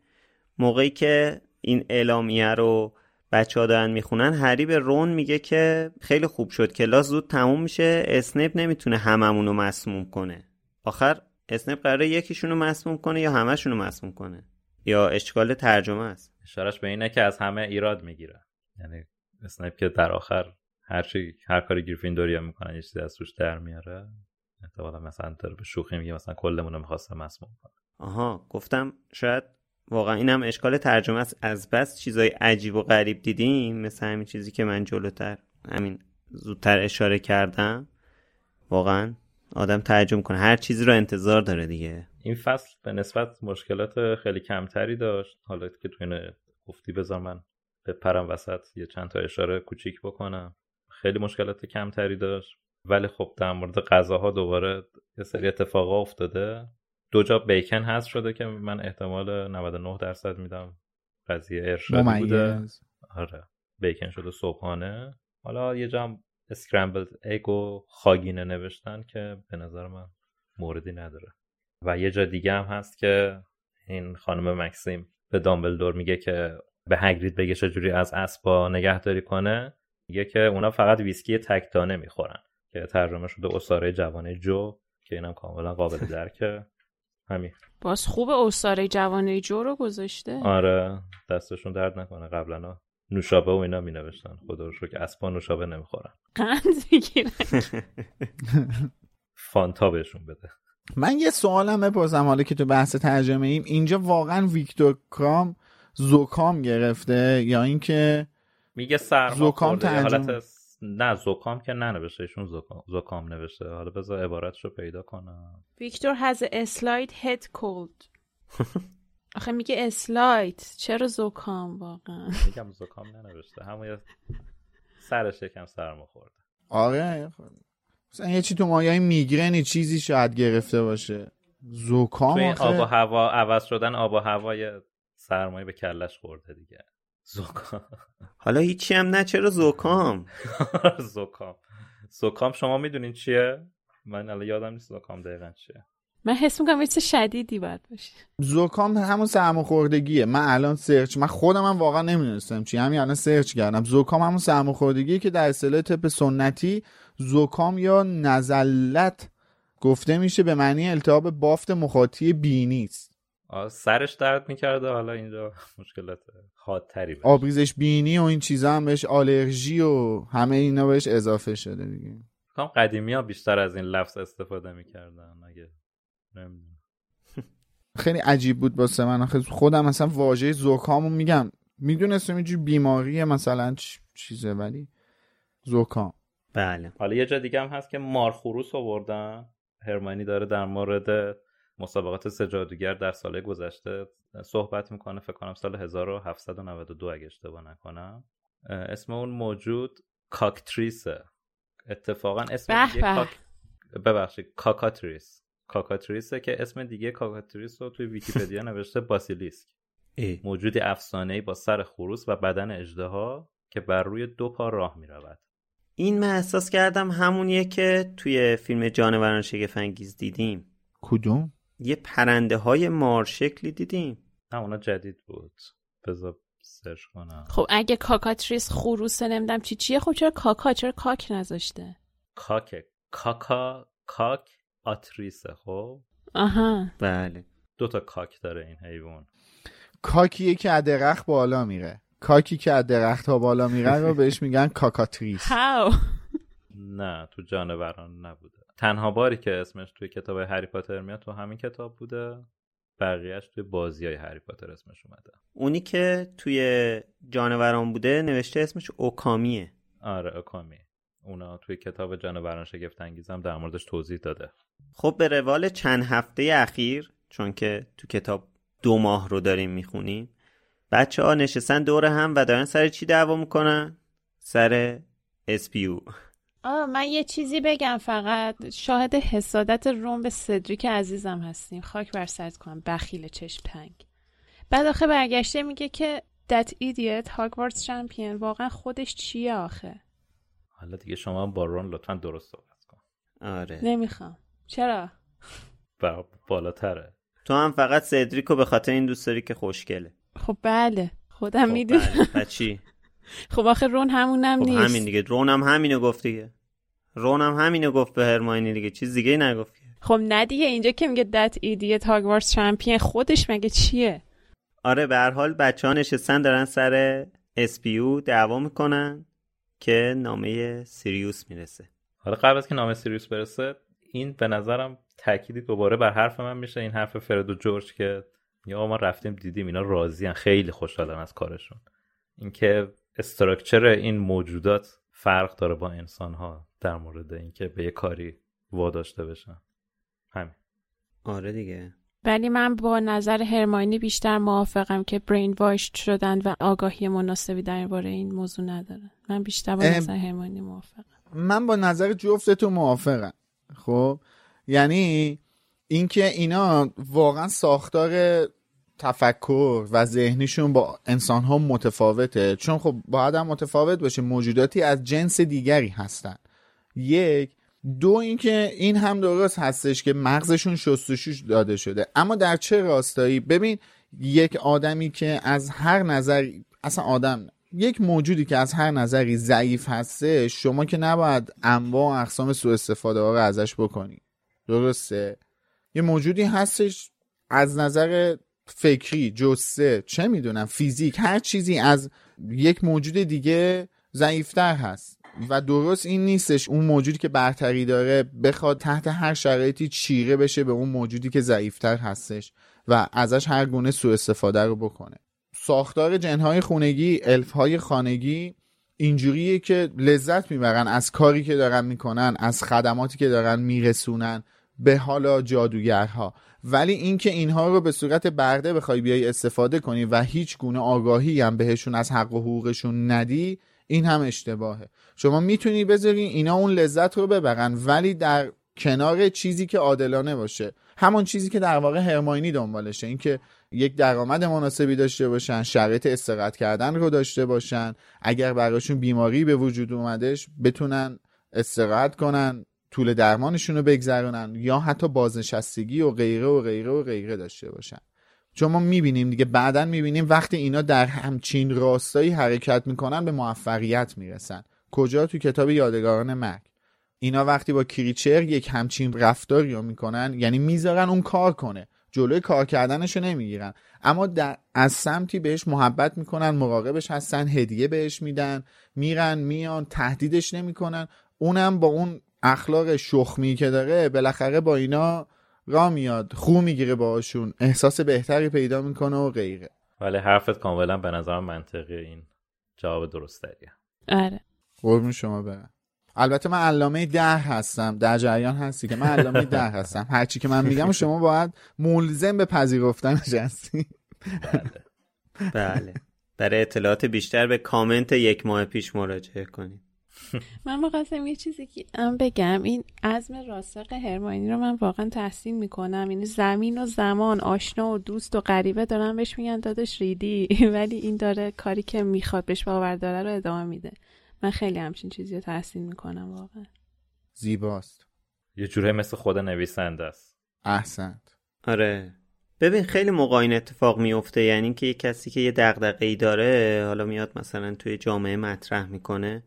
موقعی که این اعلامیه رو بچه ها دارن می‌خونن هری به رون میگه که خیلی خوب شد کلاس زود تموم میشه اسنیپ نمی‌تونه هممون رو مسموم کنه. آخر اسنیپ قراره یکیشون رو مسموم کنه یا همشون رو مسموم کنه؟ یا اشکال ترجمه است؟ اشارش به اینه که از همه ایراد می‌گیره. یعنی اسنیپ که در آخر هر چی هر کاری گریفیندوریا می‌کنن یه چیزی از توش در میاره. احتمالا مثلا به شوخی میگه مثلا کلمون رو می‌خواسته مسموم کنه. آها گفتم شاید واقعا اینم اشکال ترجمه است. از بس چیزای عجیب و غریب دیدیم مثل همین چیزی که من جلوتر همین زودتر اشاره کردم. واقعا آدم ترجمه کنه هر چیزی رو انتظار داره دیگه. این فصل به نسبت مشکلات خیلی کمتری داشت. حالا که تو این گفتی بذار من بپرم وسط یه چند تا اشاره کوچیک بکنم. خیلی مشکلات کمتری داشت. ولی خب در مورد غذاها دوباره یه سری اتفاقا افتاده. دو جا بیکن هست شده که من احتمال 99 درصد میدم. قضیه ارشادی بوده. آره. بیکن شده صبحانه. حالا یه جا scrambled egg و خاگینه نوشتن که به نظر من موردی نداره. و یه جا دیگه هم هست که این خانم مکسیم به دامبلدور میگه که به هگرید بگه چجوری از اسبا نگهداری کنه. میگه که اونا فقط ویسکی تکتانه می‌خورن که ترجمه شده اساره جوانه جو که اینم کاملا قابل درکه. همین. باز خوب استاره جوانه جو رو گذاشته. آره دستشون درد نکنه. قبلا نوشابه و اینا می نوشتن خدا رو که اسبا نوشابه نمی‌خورن. قند می‌گیرن. فانتا بهشون بده. من یه سوالم بپرسم حالا که تو بحث ترجمه ایم. اینجا واقعا ویکتور کرام زوکام گرفته یا اینکه میگه سرما زوکام ترجمه نه زوکام که ننوشته ایشون زوکام, زوکام نوشته. حالا بذار عبارتش رو پیدا کنم. ویکتور has a slight head cold. آخه میگه اسلایت چرا زوکام واقعا؟ میگم زوکام ننوشته. همون سرش یکم سرما خورده. آره. مثلا یه چی تو مایه میگرنی چیزی شاید گرفته باشه. زوکام توی این آب و هوا عوض شدن آب و هوای سرمایه به کلش خورده دیگه. زوکام. حالا هیچی هم نه چرا زوکام؟ زوکام. زوکام شما می‌دونین چیه؟ من الان یادم نیست زوکام دقیقا چیه. من حس می‌کنم یه شدیدی باید باشه. زکام همون سرماخوردگیه. من الان search من خودم هم واقعا نمی‌دونستم چی. همین الان search کردم. زکام همون سرماخوردگیه که در اصطلاح طب سنتی زکام یا نزله گفته میشه به معنی التهاب بافت مخاطی بینی است. سرش درد می‌کرده. حالا اینجا مشکلات حادتری آبریزش بینی و این چیزا هم بهش آلرژی و همه اینا بهش اضافه شده دیگه. کام قدیمی ها بیشتر از این لفظ استفاده می‌کردن اگه خیلی عجیب بود واسه من. خودم مثلا واژه زکامو میگم. می‌دونستم اینجور بیماریه مثلا چیزه ولی زکام بله. حالا یه جا دیگه هم هست که مارخوروس آوردن. هرمانی داره در مورد مسابقات سجادوگر در سال گذشته صحبت می‌کنه فکر کنم سال 1792 اگه اشتباه نکنم. اسم اون موجود کاکتریسه اتفاقا اسم دیگه کاک... ببخشید کاکاتریس. کاکاتریسه که اسم دیگه کاکاتریس رو توی ویکیپدیا نوشته باسیلیسک. موجودی افسانه‌ای با سر خروس و بدن اژدها که بر روی دو پا راه می‌رود. این من احساس کردم همونیه که توی فیلم جانوران شگفت‌انگیز دیدیم. کدوم؟ یه پرنده های مار شکلی دیدیم. نه اونا جدید بود. بذار search کنم. خب اگه کاکاتریس خروسه نمیدم چی چیه خب چرا کاکا؟ چرا کاک نذاشته؟ کاک کاکا کاک آتریسه خب؟ آها. بله. دو تا کاک داره این حیوان. کاکیه که از درخت بالا میره. کاکی که از درخت ها بالا میره رو بهش میگن کاکاتریس. هاو نه تو جانوران نبوده. تنها باری که اسمش توی کتاب هری پاتر میاد تو همین کتاب بوده بقیهش توی بازی های هری پاتر اسمش اومده. اونی که توی جانوران بوده نوشته اسمش اوکامیه. آره اوکامی. اونا توی کتاب جانوران شگفت انگیزم در موردش توضیح داده. خب به روال چند هفته اخیر چون که تو کتاب دو ماه رو داریم می‌خونیم بچه ها نشستن دور هم و دارن سر چی دعوا می‌کنن؟ سر اسپیو آه من یه چیزی بگم فقط. شاهد حسادت روم به سدریک عزیزم هستیم. خاک بر سرت کنم بخیل چشم تنگ. بعد آخه برگشته میگه که that idiot Hogwarts champion. واقعا خودش چیه آخه؟ حالا دیگه شما با رون لطفا درست صحبت کن. آره. نمی‌خوام. چرا؟ و بالاتره. تو هم فقط سدریکو به خاطر این دوست داری که خوشگله. خب بله. خودم خب می‌دونم. بله. چی؟ خب آخه رون همونم خب نیست. همین دیگه. رون هم همینو گفت دیگه. رون هم همینو گفت به هرماینی دیگه. چیز دیگه نگفت. خب نه دیگه اینجا که میگه that idiot Hogwarts champion خودش مگه چیه؟ آره به هر حال بچه ها نشستن دارن سر اسپیو دعوا می‌کنن که نامه سیریوس می‌رسه. حالا قبل از که نام سیریوس برسه این به نظرم تأکیدی دوباره بر حرف من میشه. این حرف فرد و جورج که یا ما رفتیم دیدیم اینا راضیان خیلی خوشحالن از کارشون. اینکه استراکچر این موجودات فرق داره با انسان ها در مورد اینکه به یه کاری واداشته بشن. همین. آره دیگه. ولی من با نظر هرماینی بیشتر موافقم که برین وایشت شدن و آگاهی مناسبی درباره این موضوع ندارن من بیشتر با ام. نظر هرماینی موافقم. من با نظر جفتتون موافقم. خب؟ یعنی اینکه اینا واقعا ساختار تفکر و ذهنیشون با انسان ها متفاوته. چون خب باید هم متفاوت باشه. موجوداتی از جنس دیگری هستن. یک دو اینکه این هم درست هستش که مغزشون شستشوش داده شده. اما در چه راستایی؟ ببین یک آدمی که از هر نظر اصلا آدم نه. یک موجودی که از هر نظری ضعیف هسته شما که نباید انواع و اقسام سوء استفاده ها رو ازش بکنی. درسته؟ یه موجودی هستش از نظر فکری جسه چه می‌دونم فیزیک هر چیزی از یک موجود دیگه ضعیفتر هست. و درست این نیستش اون موجودی که برتری داره بخواد تحت هر شرایطی چیره بشه به اون موجودی که ضعیفتر هستش و ازش هر گونه سوء استفاده رو بکنه. ساختار جنهای خونگی الفهای خانگی اینجوریه که لذت می‌برن از کاری که دارن می‌کنن از خدماتی که دارن میرسونن به حالا جادوگرها. ولی اینکه اینها رو به صورت برده بخوای بیای استفاده کنی و هیچ گونه آگاهی هم بهشون از حق و حقوقشون ندی این هم اشتباهه. شما می‌تونی بذاری اینا اون لذت رو ببرن ولی در کنار چیزی که عادلانه باشه. همون چیزی که در واقع هرماینی دنبالشه. اینکه یک درآمد مناسبی داشته باشن شرایط استراحت کردن رو داشته باشن. اگر براشون بیماری به وجود اومدش بتونن استراحت کنن. طول درمانشون رو بگذرونن یا حتی بازنشستگی و غیره و غیره و غیره داشته باشن. چون ما می‌بینیم دیگه بعدا می‌بینیم وقتی اینا در همچین راستایی حرکت می‌کنن به موفقیت می‌رسن. کجا؟ تو کتاب یادگاران مرگ. اینا وقتی با کریچر یک همچین رفتاری رو می‌کنن یعنی می‌ذارن اون کار کنه. جلوی کار کردنش رو نمی‌گیرن. اما در از سمتی بهش محبت می‌کنن مراقبش هستن هدیه بهش میدن میرن میان تهدیدش نمی‌کنن. اونم با اون اخلاق شخمی که داره بالاخره با اینا را میاد خو می‌گیره باهاشون احساس بهتری پیدا می‌کنه و غیره. ولی حرفت کاملا به نظر منطقی این جواب درستریه. آره. قربون شما برم. البته من علامه ده هستم. در جریان هستی که من علامه ده هستم. هرچی که من میگم شما باید ملزم به پذیرفتنش هستی بله. برای اطلاعات بیشتر به کامنت یک ماه پیش مراجعه کنید. من مقصدم یه چیزی که ام بگم. این عزم راسق هرماینی رو من واقعا تحسین می‌کنم. یعنی زمین و زمان آشنا و دوست و غریبه دارن بهش میگن دادش ریدی. ولی این داره کاری که می‌خواد بهش باور داره رو ادامه میده. من خیلی همچین چیزی رو تحسین می‌کنم واقعا. زیباست. یه جوره مثل خود نویسنده است. احسنت. آره. ببین خیلی موقع این اتفاق میفته یعنی که یه کسی که یه دغدغه ای داره حالا میاد مثلا توی جامعه مطرح می‌کنه.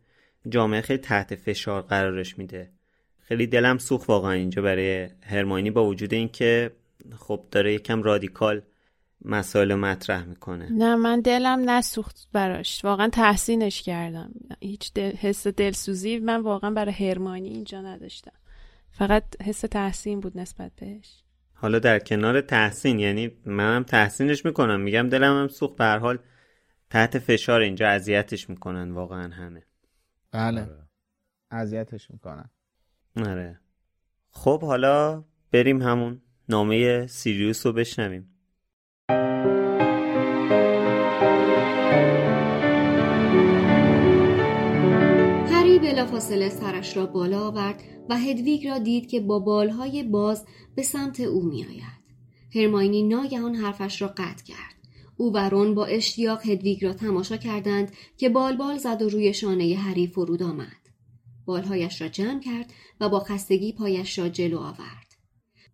جامعه خیلی تحت فشار قرارش میده. خیلی دلم سوخت واقعا اینجا برای هرماینی با وجود اینکه خب داره یکم رادیکال مسائل مطرح می‌کنه. نه من دلم نسوخت براش. واقعا تحسینش کردم. هیچ دل... حس دلسوزی من واقعا برای هرمانی اینجا نداشتم. فقط حس تحسین بود نسبت بهش. حالا در کنار تحسین یعنی منم تحسینش می‌کنم. میگم دلم هم سوخت. به حال تحت فشار اینجا اذیتش می‌کنن واقعا همه. بله. اذیتش می‌کنن. آره. خب حالا بریم همون نامه سیریوس رو بشنویم. هری بلافاصله سرش را بالا آورد و هدویگ را دید که با بالهای باز به سمت او میآید. هرماینی ناگهان حرفش را قطع کرد. او و رون با اشتیاق هدویگ را تماشا کردند که بالبال زد و روی شانه هری فرود آمد. بالهایش را جمع کرد و با خستگی پایش را جلو آورد.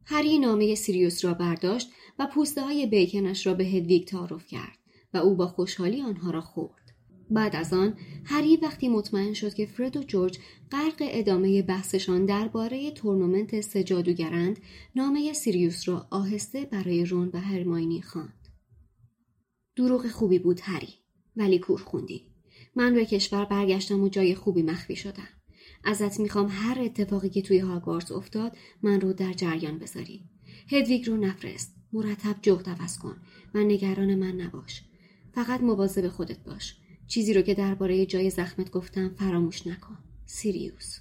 هری نامه سیریوس را برداشت و پوسته های بیکنش را به هدویگ تعارف کرد و او با خوشحالی آنها را خورد. بعد از آن هری وقتی مطمئن شد که فرد و جورج غرق ادامه بحثشان درباره تورنمنت سه نامه سیریوس را آهسته برای رون و هرماینی خواند. دروغ خوبی بود هری. ولی کور خوندی. من به کشور برگشتم و جای خوبی مخفی شدم. ازت می‌خوام هر اتفاقی که توی هاگوارتس افتاد من رو در جریان بذاری. هدویگ رو نفرست. مرتب جغد عوض کن و نگران من نباش. فقط مواظب خودت باش. چیزی رو که درباره جای زخمت گفتم فراموش نکن. سیریوس.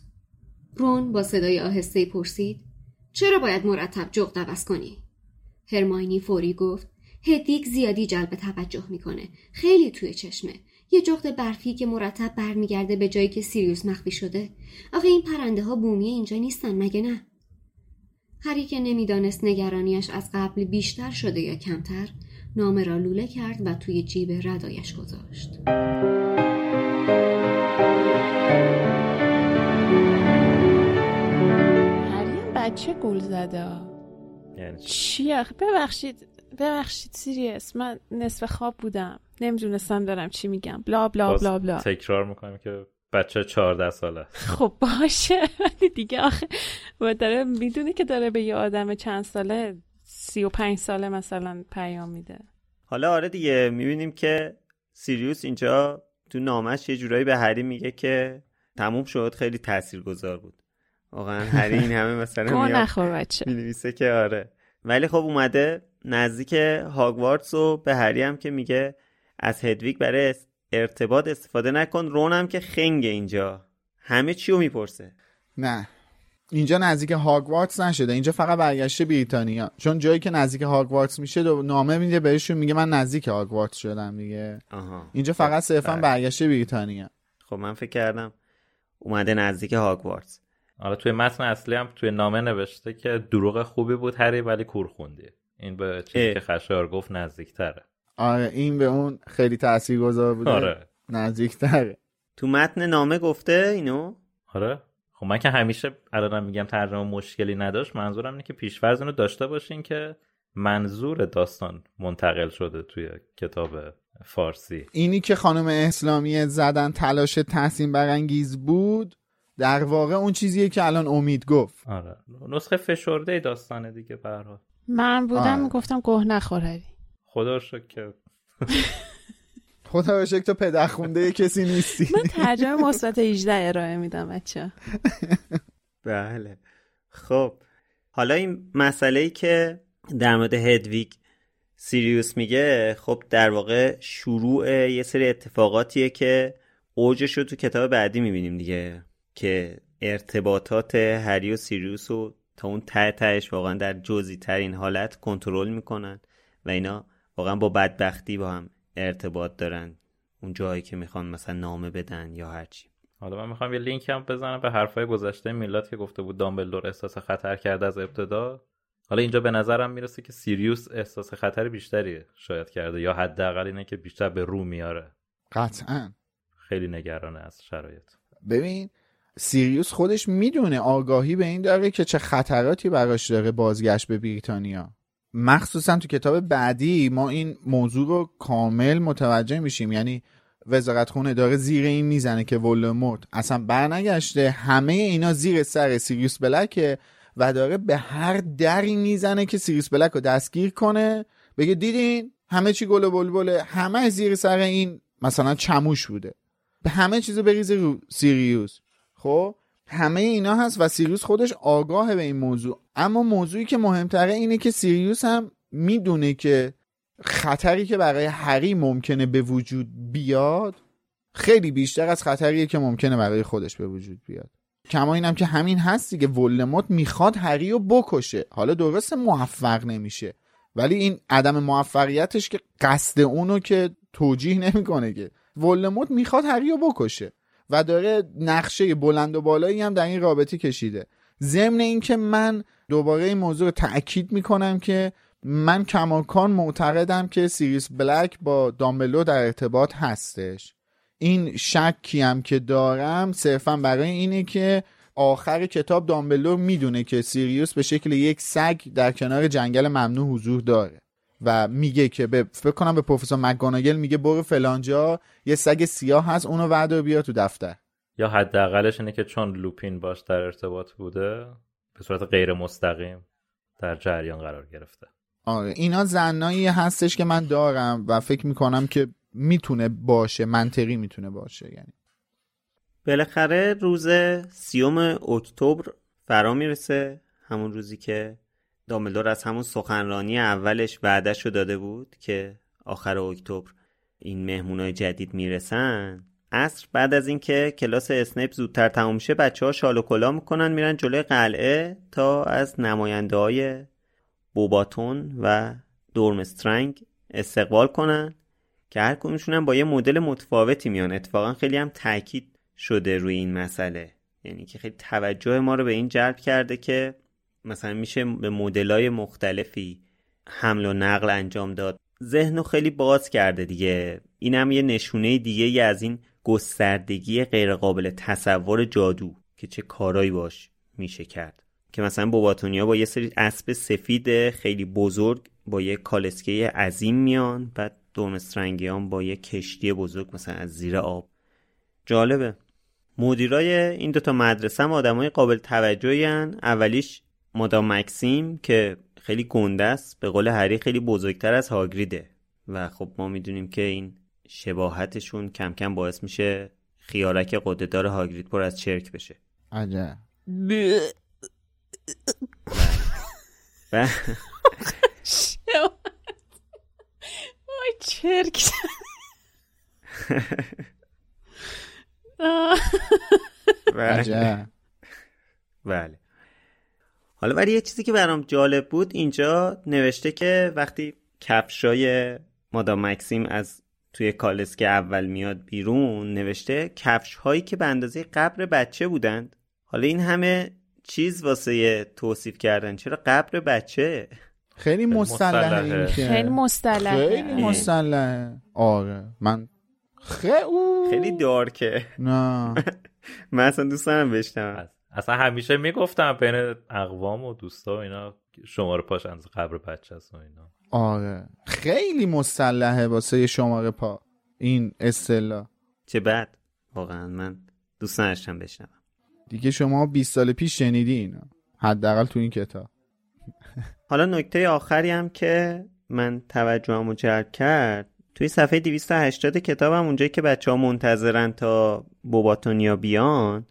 رون با صدای آهسته پرسید. چرا باید مرتب جغد عوض کنی؟ هرماینی فوری گفت. هدیک زیادی جلب توجه می‌کنه. خیلی توی چشمه. یه جغد برفی که مرتب برمیگرده به جایی که سیریوس مخفی شده. آخه این پرنده ها بومی اینجا نیستن مگه نه؟ هری که نمی‌دانست نگرانیش از قبل بیشتر شده یا کمتر نامه را لوله کرد و توی جیب ردایش گذاشت. هری بچه گول زده. یعنی چی آخه؟ ببخشید. ببخشید سیریس من نصف خواب بودم. نمی‌دونستم دارم چی میگم. بلا بلا بلا بلا. تکرار می‌کنیم که بچه 14 ساله. خب باشه. ولی دیگه آخه و داره می‌دونه که داره به یه آدم چند ساله سی و پنج ساله مثلا پیام میده. حالا آره دیگه می‌بینیم که سیریوس اینجا تو نامش یه جورایی به هری میگه که تموم شد خیلی تاثیرگذار بود. واقعا هری این همه مثلا میاد نخور بچه. می‌نویسه که آره. ولی خب اومده نزدیک هاگوارتس و به هری هم که میگه از هدویگ برای ارتباط استفاده نکن. رون هم که خنگ اینجا. همه چی رو می‌پرسه؟ نه. اینجا نزدیک هاگوارتس نشده. اینجا فقط برگشته بریتانیا. چون جایی که نزدیک هاگوارتس میشه دو نامه میده بهشون میگه من نزدیک هاگوارتس شدم دیگه. آها. اینجا فقط خب، صرفا بله. برگشته بریتانیا. خب من فکر کردم اومده نزدیک هاگوارتس. حالا توی متن اصلی هم توی نامه نوشته که دروغ خوبی بود هری ولی کور خوندی. این به چیزی اه. که خشار گفت نزدیکتره. آره این به اون خیلی تاثیرگذار بوده. آره. نزدیکتره. تو متن نامه گفته اینو؟ آره. خب من که همیشه الانم میگم ترجمه مشکلی نداشت منظورم اینه که پیشفرض اینو داشته باشین که منظور داستان منتقل شده توی کتاب فارسی. اینی که خانم اسلامی زدن تلاش تحسین برانگیز بود در واقع اون چیزیه که الان امید گفت. آره. نسخه فشرده داستانه دیگه به من بودم آره. می‌گفتم گوه نخور هری. خدا شکر که. خدا رو شکر تو پدر خونده کسی نیستی. من ترجمه مثبت 18 ارائه میدم بچه. بله. خب. حالا این مسئله ای که در مورد هدویگ سیریوس میگه خب در واقع شروع یه سری اتفاقاتیه که اوجش رو تو کتاب بعدی می‌بینیم دیگه که ارتباطات هری و سیریوس رو تا اون ته تهش واقعا در جزئی ترین حالت کنترل می‌کنن و اینا واقعا با بدبختی با هم ارتباط دارن. اون جایی که می‌خوان مثلا نامه بدن یا هرچی حالا من می‌خوام یه لینک هم بزنم به حرفای گذشته میلاد که گفته بود دامبلدور احساس خطر کرده از ابتدا. حالا اینجا به نظرم می‌رسه که سیریوس احساس خطر بیشتری شاید کرده یا حداقل اینه که بیشتر به رو میاره. قطعا. خیلی نگرانه از شرایط. ببین سیریوس خودش می‌دونه آگاهی به این داره که چه خطراتی براش داره بازگشت به بریتانیا. مخصوصا تو کتاب بعدی ما این موضوع رو کامل متوجه میشیم. یعنی وزارت خونه داره زیر این می‌زنه که ولدمورت اصلا برنگشته. همه اینا زیر سر سیریوس بلکه و داره به هر دری می‌زنه که سیریس بلک رو دستگیر کنه. بگه دیدین همه چی گل و بلبله همه زیر سر این مثلا چموش بوده. به همه چیزو بریزه رو سیریوس. خب همه اینا هست و سیریوس خودش آگاه به این موضوع. اما موضوعی که مهمتره اینه که سیریوس هم می‌دونه که خطری که برای هری ممکنه به وجود بیاد خیلی بیشتر از خطریه که ممکنه برای خودش به وجود بیاد. کما اینم که همین هست دیگه ولدمورت می‌خواد هری رو بکشه. حالا درست موفق نمیشه ولی این عدم موفقیتش که قصد اونو که توجیه نمی‌کنه که. ولدمورت می‌خواد هری رو بکشه. و داره نقشه بلند و بالایی هم در این رابطه کشیده. ضمن اینکه من دوباره این موضوع رو تاکید می‌کنم که من کماکان معتقدم که سیریس بلک با دامبلو در ارتباط هستش. این شکی هم که دارم صرفا برای اینه که آخر کتاب دامبلو می‌دونه که سیریوس به شکل یک سگ در کنار جنگل ممنوع حضور داره. و میگه که به فکر کنم به پروفسور مکگوناگل میگه برو فلانجا یه سگ سیاه هست اونو وعده بیا تو دفتر. یا حداقلش اینه که چون لوپین باش در ارتباط بوده به صورت غیر مستقیم در جریان قرار گرفته. آره اینا زنایی هستش که من دارم و فکر می‌کنم که می‌تونه باشه منطقی می‌تونه باشه یعنی. بالاخره روز سیوم اکتبر فرا می‌رسه همون روزی که دامبلدور از همون سخنرانی اولش وعدهش رو داده بود که آخر اکتبر این مهمونای جدید می‌رسن. عصر بعد از اینکه کلاس اسنیپ زودتر تموم شه بچه ها شال و کلا می‌کنن میرن جلوی قلعه تا از نماینده های بوباتون و دورمسترنگ استقبال کنن که هر کدومشون با یه مدل متفاوتی میان. اتفاقا خیلی هم تاکید شده روی این مسئله. یعنی که خیلی توجه ما رو به این جلب کرده که مثلا میشه به مدلای مختلفی حمل و نقل انجام داد. ذهن خیلی باز کرده دیگه. این هم یه نشونه دیگه از این گستردگی غیرقابل تصور جادو که چه کارایی باش میشه کرد. که مثلا بوباتونیا با یه سری اسب سفید خیلی بزرگ با یه کالسکه عظیم میان بعد دومسترنگیان با یه کشتی بزرگ مثلا از زیر آب. جالبه. مدیرای این دوتا مدرسه هم آدمای قابل توجهی هن. اولیش مادام مکسیم که خیلی گنده است به قول هری خیلی بزرگتر از هاگریده. و خب ما می‌دونیم که این شباهتشون کم کم باعث میشه خیارک قدردار هاگرید پر از چرک بشه. عجب. وای چرک بله بله. حالا ولی یه چیزی که برام جالب بود اینجا نوشته که وقتی کفشای مادام مکسیم از توی کالس که اول میاد بیرون نوشته کفش هایی که به اندازه قبر بچه بودند. حالا این همه چیز واسه توصیف کردن. چرا قبر بچه؟ خیلی مسلحه خیلی مسلحه. خیلی مسلحه. آره. من خیلی خیلی دارکه. نه. من اصلا دوست دارم بشنوم. اصلا همیشه می‌گفتم بین اقوام و دوستا و اینا شماره پاش از قبر بچه است و اینا. آره. خیلی مسلحه واسه شماره پا. این اصطلاح چه بد. واقعا من دوست داشتم بشنوم. دیگه شما 20 سال پیش شنیدی اینو حداقل تو این کتاب. حالا نکته آخری هم که من توجهمو جلب کرد توی صفحه 280 کتابم اونجایی که بچه ها منتظرن تا بوباتونیا بیان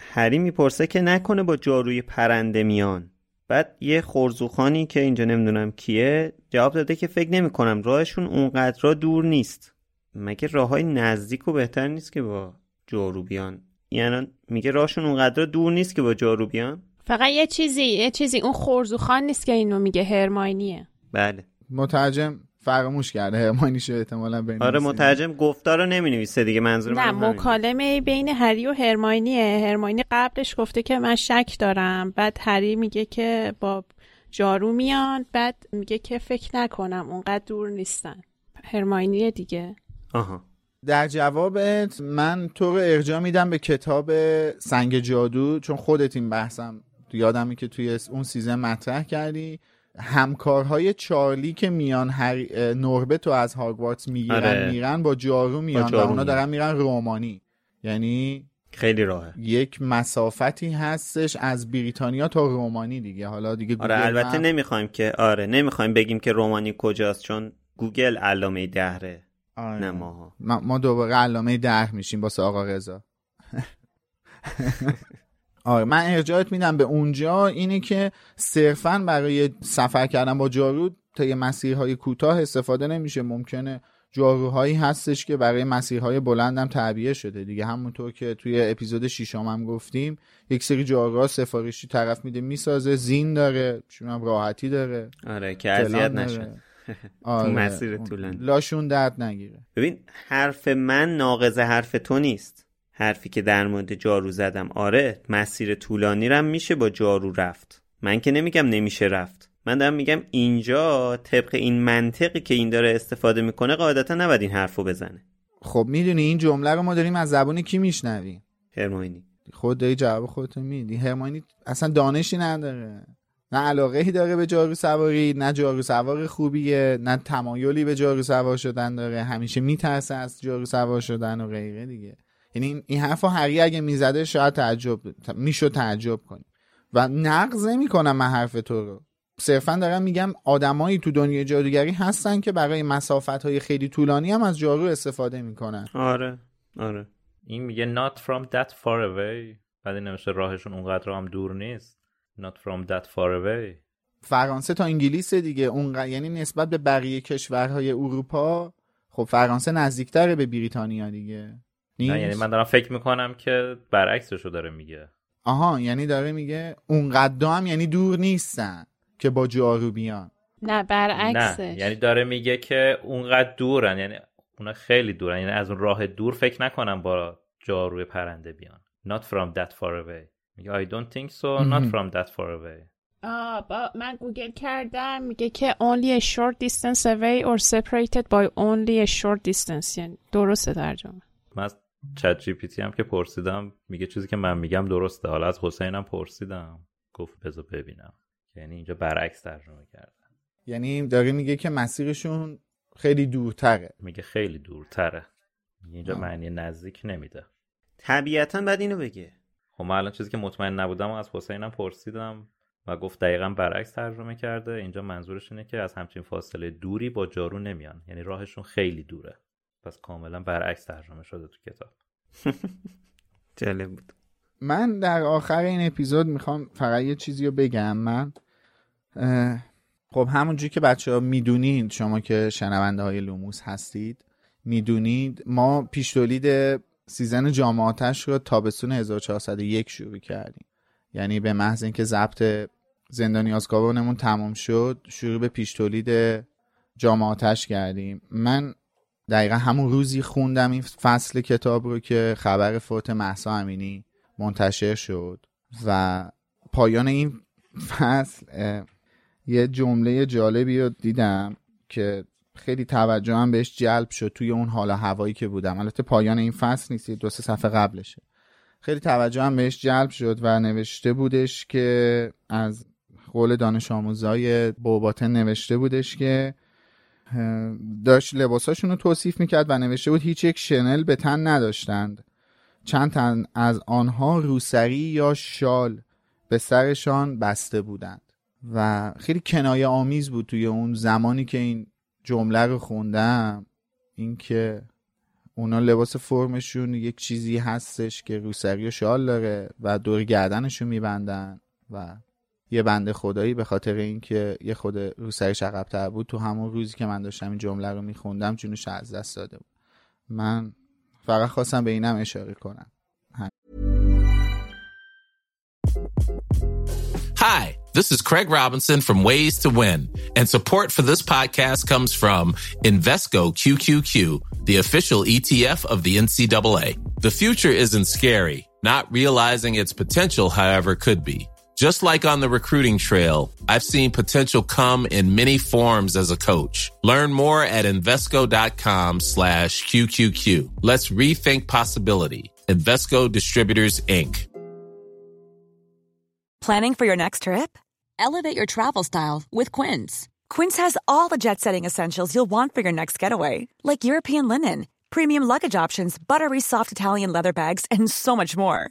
هری می‌پرسه که نکنه با جاروی پرنده میان. بعد یه خورزوخانی که اینجا نمی‌دونم کیه جواب داده که فکر نمی کنم راهشون اونقدر دور نیست. مگه راه های نزدیک و بهتر نیست که با جارو بیان؟ یعنی میگه راهشون اونقدر دور نیست که با جارو بیان؟ فقط یه چیزی یه چیزی اون خورزوخان نیست که اینو میگه هرماینیه. بله. مترجم فراموش کرده هرماینیشو احتمالا بین آره مترجم گفتار رو نمی نویسه دیگه منظور نه مکالمه بین هری و هرماینیه. هرماینی قبلش گفته که من شک دارم. بعد هری میگه که با جارو میان. بعد میگه که فکر نکنم اونقدر دور نیستن. هرماینیه دیگه. آها. در جوابت من تو رو ارجا میدم به کتاب سنگ جادو چون خودت این بحثم یادمی که توی اون سیزن مطرح کردی. همکارهای چارلی که میان هر نوربت رو از هاگوارتس می‌گیرن آره. میرن با جارو میان با جارو و اونا. دارن میرن رومانی یعنی خیلی راهه یک مسافتی هستش از بریتانیا تا رومانی دیگه حالا دیگه آره البته نمی‌خوایم که آره نمی‌خوایم بگیم که رومانی کجاست چون گوگل علامه دهره آره. نه ما ما دوباره علامه ده میشیم با آقا رضا آره من ارجاعت میدم به اونجا اینه که صرفا برای سفر کردن با جارو تا یه مسیرهای کوتاه استفاده نمیشه. ممکنه جاروهایی هستش که برای مسیرهای بلندم تعبیه شده. دیگه همونطور که توی اپیزود شیشم هم گفتیم یک سری جاروها سفارشی طرف میده می‌سازه زین داره هم راحتی داره. آره که اذیت نشه. آره. تو مسیر طولانی. لاشون درد نگیره. ببین حرف من ناقض حرف تو نیست. حرفی که در مورد جارو زدم. آره مسیر طولانی رم میشه با جارو رفت. من که نمیگم نمیشه رفت. من دارم میگم اینجا طبق این منطقی که این داره استفاده می‌کنه قاعدتا نباید این حرفو بزنه. خب می‌دونی این جمله رو ما داریم از زبان کی میشنویم؟ هرماینی. خود داری جواب خودتو میدی. هرماینی اصلا دانشی نداره. نه علاقه ای داره به جارو سواری نه جارو سوار خوبیه نه تمایلی به جارو سوار شدن داره. همیشه میترسه از جارو سوار شدن و غیره دیگه. یعنی این حرفا هری اگه می‌زده شاید تعجب می‌شد تعجب کنی. و نقض نمی‌کنم من حرف تو رو. صرفا دارم میگم آدمایی تو دنیای جادوگری هستن که برای مسافت های خیلی طولانی هم از جارو استفاده می‌کنن. آره آره. این میگه not from that far away بعد نمیشه راهشون اونقدر هم دور نیست. not from that far away. فرانسه تا انگلیس دیگه. اون یعنی نسبت به بقیه کشورهای اروپا خب فرانسه نزدیکتره به بریتانیا دیگه. نه یعنی من دارم فکر می‌کنم که برعکسشو داره میگه. آها یعنی داره میگه اونقدر هم یعنی دور نیستن که با جارو بیان. نه برعکسش. نه یعنی داره میگه که اونقدر دورن یعنی اونا خیلی دورن یعنی از اون راه دور فکر نکنم با جاروی پرنده بیان. Not from that far away. میگه I don't think so not from that far away. آه با من گوگل کردم میگه که only a short distance away or separated by only a short distance. یعنی درسته ترجمه. من از چت جی پی تی هم که پرسیدم میگه چیزی که من میگم درسته. حالا از حسینم پرسیدم. گفت بذار ببینم. یعنی اینجا برعکس ترجمه کردن. یعنی داره میگه که مسیرشون خیلی دورتره. میگه خیلی دورتره. اینجا معنی نزدیک نمیده. طبیعتا بعد اینو بگه. خب من الان چیزی که مطمئن نبودم و از حسینم پرسیدم و گفت دقیقا برعکس ترجمه کرده. اینجا منظورش اینه که از همچین فاصله دوری با جارو نمیان. یعنی راهشون خیلی دوره. پس کاملا برعکس ترجمه شده تو کتاب. جالب بود. من در آخر این اپیزود می‌خوام فقط یه چیزی رو بگم. من خب همونجوری که بچه ها می‌دونید شما که شنونده های لوموس هستید می‌دونید ما پیش تولید season جام آتش رو تابستون 1401 شروع کردیم. یعنی به محض اینکه ضبط زندانی آزکابانمون تمام شد شروع به پیش تولید جام آتش کردیم. من دقیقا همون روزی خوندم این فصل کتاب رو که خبر فوت محسا امینی منتشر شد و پایان این فصل یه جمله جالبی رو دیدم که خیلی توجه هم بهش جلب شد توی اون حال هوایی که بودم. البته پایان این فصل نیست دو سه صفحه قبلشه. خیلی توجه هم بهش جلب شد و نوشته بودش که از قول دانش آموزای بوباتن نوشته بودش که داشت لباساشون رو توصیف می‌کرد و نوشته بود هیچ یک شنل به تن نداشتند. چند تن از آنها روسری یا شال به سرشان بسته بودند. و خیلی کنایه آمیز بود توی اون زمانی که این جمله رو خوندم اینکه اونا لباس فرمشون یک چیزی هستش که روسری و شال داره و دور گردنشون میبندن و یه بنده خدایی به خاطر اینکه یه خود روسریش عقبتر بود تو همون روزی که من داشتم این جمله رو میخوندم جونش از دست داده بود من فقط خواستم به اینم اشاره کنم Hi, this is Craig Robinson from Ways to Win, and support for this podcast comes from Invesco QQQ, the official ETF of the NCAA. The future isn't scary. Not realizing its potential, however, could be. Just like on the recruiting trail, I've seen potential come in many forms as a coach. Learn more at Invesco.com slash QQQ. Let's rethink possibility. Investco Distributors, Inc. Planning for your next trip? Elevate your travel style with Quince. Quince has all the jet setting essentials you'll want for your next getaway, like European linen premium luggage options, buttery soft Italian leather bags, and so much more.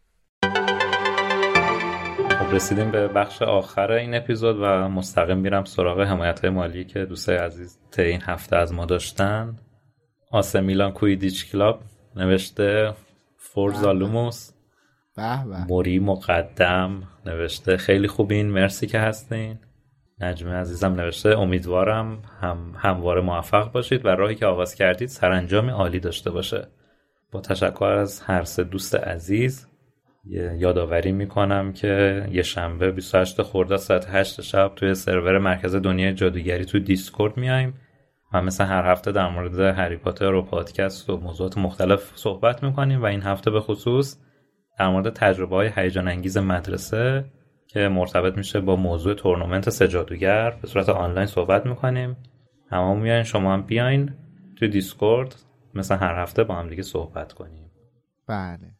خب رسیدیم به بخش آخر این اپیزود و مستقیم میرم سراغ حمایت مالی که دوستای عزیز تا این هفته از ما داشتن. آسه میلان کویدیچ کلاب نوشته فورزالوموس به به. موری مقدم نوشته خیلی خوبین مرسی که هستین. نجمه عزیزم نوشته امیدوارم هم همواره موفق باشید و راهی که آغاز کردید سرانجامی عالی داشته باشه. با تشکر از هر سه دوست عزیز. یادآوری می‌کنم که یه شنبه 28 خرداد ساعت 8 شب توی سرور مرکز دنیای جادوگری تو دیسکورد میایم و مثل هر هفته در مورد هری پاتر و پادکست و موضوعات مختلف صحبت می‌کنیم و این هفته به خصوص در مورد تجربه های هیجان انگیز مدرسه که مرتبط میشه با موضوع تورنمنت سه جادوگر به صورت آنلاین صحبت می‌کنیم. همه میاین شما هم بیاین توی دیسکورد مثل هر هفته با هم دیگه صحبت کنیم. بله.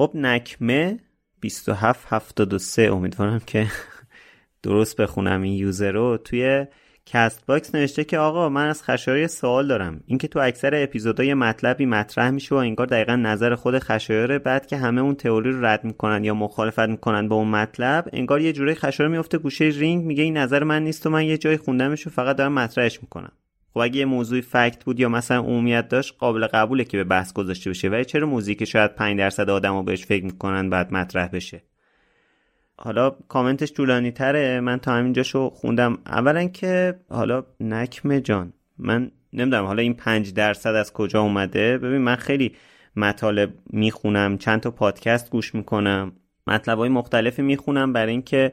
خب نکمه 2773 امیدوارم که درست بخونم این user رو. توی کست باکس نوشته که آقا من از خشایار سوال دارم. اینکه تو اکثر اپیزودها یه مطلبی مطرح میشه و انگار دقیقا نظر خود خشایاره بعد که همه اون تئوری رو رد می‌کنن یا مخالفت می‌کنن با اون مطلب انگار یه جوری خشایار میفته گوشه رینگ میگه این نظر من نیست و من یه جایی خوندمش و فقط دارم مطرحش می‌کنم. خب اگه یه موضوعی فکت بود یا مثلا عمومیت داشت قابل قبوله که به بحث گذاشته بشه. ولی چرا موضوعی که شاید 5 درصد آدما بهش فکر می‌کنن بعد مطرح بشه؟ حالا کامنتش طولانی تره. من تا همینجاشو خوندم. اولا که حالا نکمه جان من نمی‌دونم حالا این پنج درصد از کجا اومده. ببین من خیلی مطالب می‌خونم چند تا پادکست گوش می‌کنم مطلب های مختلفی می‌خونم برای اینکه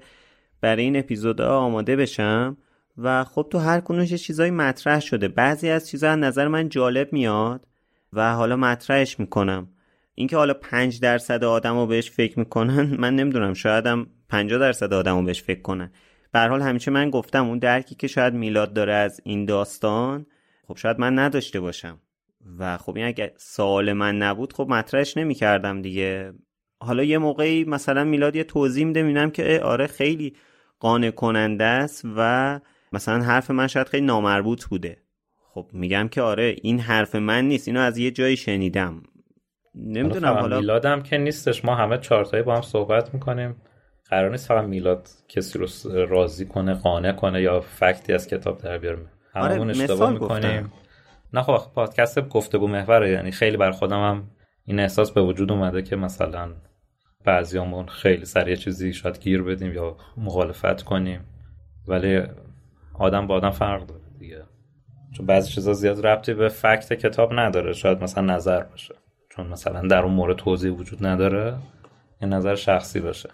برای این اپیزودها آماده بشم. و خب تو هر کنونش چیزایی مطرح شده. بعضی از چیزها از نظر من جالب میاد و حالا مطرحش می‌کنم. اینکه حالا پنج درصد آدم رو بهش فکر می‌کنن من نمی‌دونم. شایدم 50 درصد آدمو بهش فکر کنن. به حال همیشه من گفتم اون درکی که شاید میلاد داره از این داستان خب شاید من نداشته باشم. و خب این اگه سوال من نبود خب مطرحش نمی‌کردم دیگه. حالا یه موقعی مثلا میلاد یه توضیح میده می‌بینم که آره خیلی قانع کننده است و مثلا حرف من شاید خیلی نامربوط بوده. خب میگم که آره این حرف من نیست اینو از یه جایی شنیدم. نمی‌دونم حالا میلادم که نیستش. ما همه چارتایی با هم صحبت می‌کنیم. قرار نیست فقط میلاد کسی رو راضی کنه قانع کنه یا فکتی از کتاب در بیاره. هممون آره اشتباه می‌کنیم. نه خب پادکست گفتگو محوره یعنی خیلی بر خودم هم این احساس به وجود اومده که مثلا بعضیامون خیلی سریع چیزی شاید گیر بدیم یا مخالفت کنیم. ولی آدم با آدم فرق داره دیگه. چون بعضی چیزا زیاد ربطی به فکت کتاب نداره. شاید مثلا نظر باشه. چون مثلا در اون مورد توضیح وجود نداره این نظر شخصی باشه.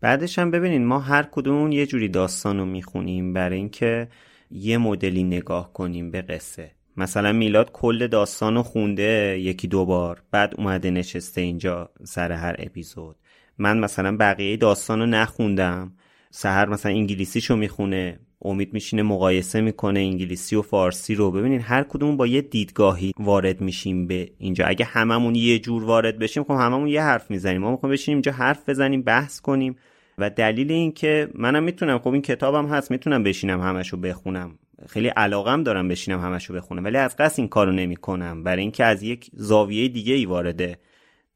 بعدش هم ببینین ما هر کدومون یه جوری داستان رو می‌خونیم برای اینکه یه مدلی نگاه کنیم به قصه. مثلا میلاد کل داستان رو خونده یکی دو بار بعد اومده نشسته اینجا سر هر اپیزود. من مثلا بقیه داستان رو نخوندم. سهر مثلا انگلیسیشو می‌خونه. امید میشینه مقایسه می‌کنه انگلیسی و فارسی رو. ببینید هر کدوم با یه دیدگاهی وارد میشیم به اینجا. اگه هممون یه جور وارد بشیم خب هممون یه حرف می‌زنیم. ما می‌خوایم بشینیم اینجا حرف بزنیم بحث کنیم. و دلیل این که منم می‌تونم خب این کتابم هست می‌تونم بشینم همشو بخونم. خیلی علاقم دارم بشینم همشو بخونم ولی از قصد این کارو نمی‌کنم. برای اینکه از یک زاویه دیگه ای وارد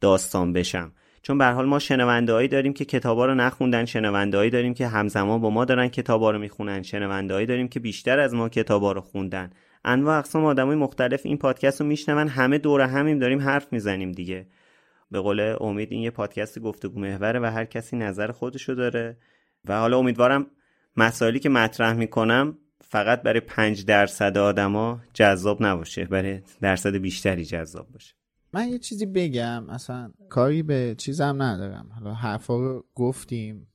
داستان بشم. چون به حال ما شنوندهایی داریم که کتابا رو نخوندن شنوندهایی داریم که همزمان با ما دارن کتابا رو می‌خونن شنوندهایی داریم که بیشتر از ما کتابا رو خوندن. انواع اقسام آدمای مختلف این پادکست رو میشنون همه دور همیم داریم حرف می‌زنیم دیگه. به قول امید این یه پادکست گفتگو محوره و هر کسی نظر خودشو داره. و حالا امیدوارم مسائلی که مطرح می‌کنم فقط برای پنج درصد آدما جذاب نباشه برای درصد بیشتری جذاب باشه. من یه چیزی بگم اصلا کاری به چیزم ندارم. حالا حرفا رو گفتیم.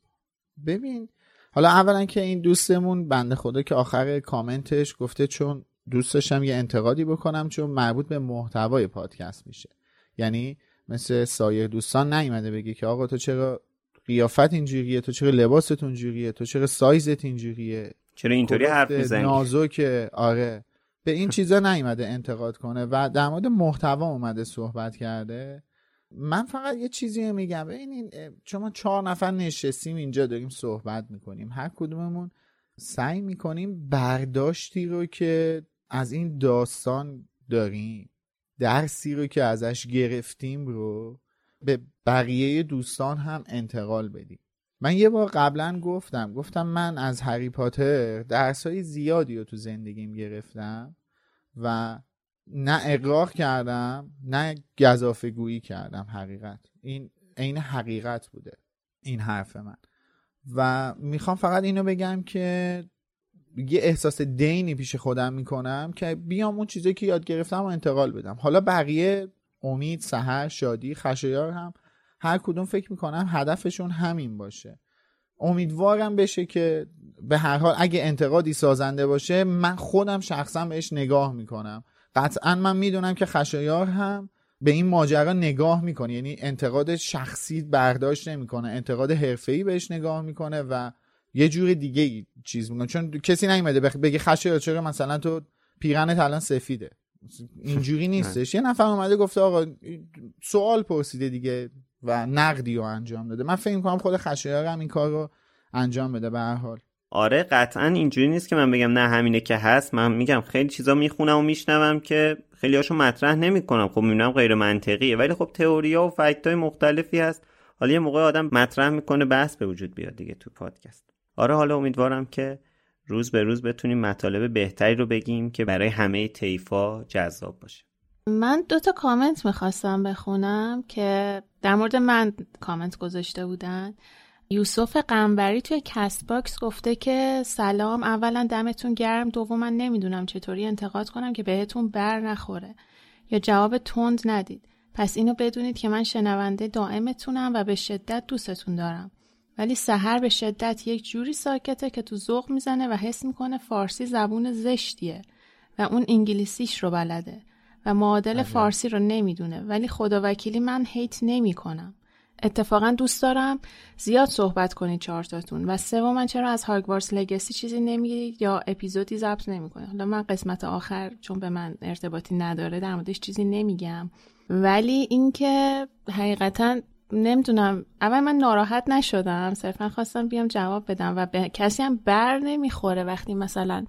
ببین حالا اولا که این دوستمون بنده خدا که آخر کامنتش گفته چون دوست داشتم یه انتقادی بکنم چون مربوط به محتوای پادکست میشه. یعنی مثل سایر دوستان نیومده بگی که آقا تو چرا قیافت اینجوریه تو چرا لباست اونجوریه تو چرا سایزت اینجوریه. چرا اینطوری حرف می‌زنی؟ نازک آره. به این چیزا نیومده انتقاد کنه و در مورد محتوا اومده صحبت کرده. من فقط یه چیزی میگم. ببینین چون ما چهار نفر نشستیم اینجا داریم صحبت می‌کنیم. هر کدوممون سعی می‌کنیم برداشتی رو که از این داستان داریم درسی رو که ازش گرفتیم رو به بقیه دوستان هم انتقال بدیم. من یه بار قبلا گفتم گفتم من از هری پاتر درس های زیادی رو تو زندگیم گرفتم و نه اقراق کردم نه گذافه گویی کردم حقیقت. این عین حقیقت بوده این حرف من. و می‌خوام فقط اینو بگم که یه احساس دینی پیش خودم می‌کنم که بیام اون چیزی که یاد گرفتم و انتقال بدم. حالا بقیه امید سهر شادی خشایار هم هر کدوم فکر می‌کنم هدفشون همین باشه. امیدوارم بشه که به هر حال اگه انتقادی سازنده باشه من خودم شخصا بهش نگاه می‌کنم. قطعا من می‌دونم که خشایار هم به این ماجرا نگاه می‌کنه. یعنی انتقاد شخصی برداشت نمی‌کنه انتقاد حرفه‌ای بهش نگاه می‌کنه و یه جور دیگه چیز می‌کنه. چون کسی نیومده بگه خشایار چرا مثلا تو پیرنت الان سفیده؟ اینجوری نیستش. یه نفر اومده گفته آقا سوال پرسیده دیگه. و نقدی رو انجام داده. من فکر کنم خود خشایار هم این کار رو انجام بده به هر حال. آره قطعا اینجوری نیست که من بگم نه همینه که هست. من میگم خیلی چیزا می‌خونم و میشنوم که خیلی هاشو مطرح نمی‌کنم. خب می‌بینم غیر منطقیه. ولی خب تئوریا و فکت های مختلفی هست. حالا یه موقع آدم مطرح می‌کنه بحث به وجود بیاد دیگه تو پادکست. آره حالا امیدوارم که روز به روز بتونیم مطالب بهتری رو بگیم که برای همه طیفا جذاب باشه. من دو تا کامنت می‌خواستم بخونم که در مورد من کامنت گذاشته بودن. یوسف قنبری توی کست باکس گفته که سلام اولا دمتون گرم. دوم من نمی‌دونم چطوری انتقاد کنم که بهتون بر نخوره یا جواب تند ندید. پس اینو بدونید که من شنونده دائمتونم و به شدت دوستتون دارم. ولی سحر به شدت یک جوری ساکته که تو ذوق می‌زنه و حس می‌کنه فارسی زبون زشتیه و اون انگلیسیش رو بلده. و معادل بله. فارسی رو نمی‌دونه ولی خدا وکیلی من هیت نمی کنم. اتفاقا دوست دارم زیاد صحبت کنید چهارتاتون و سوم چرا از هاگوارتس لگسی چیزی نمیگید یا اپیزودی ضبط نمی‌کنه حالا من قسمت آخر چون به من ارتباطی نداره در موردش چیزی نمیگم ولی اینکه حقیقتا نمی‌دونم اول من ناراحت نشدم صرفا خواستم بیام جواب بدم و به کسی هم بر نمی‌خوره وقتی مثلا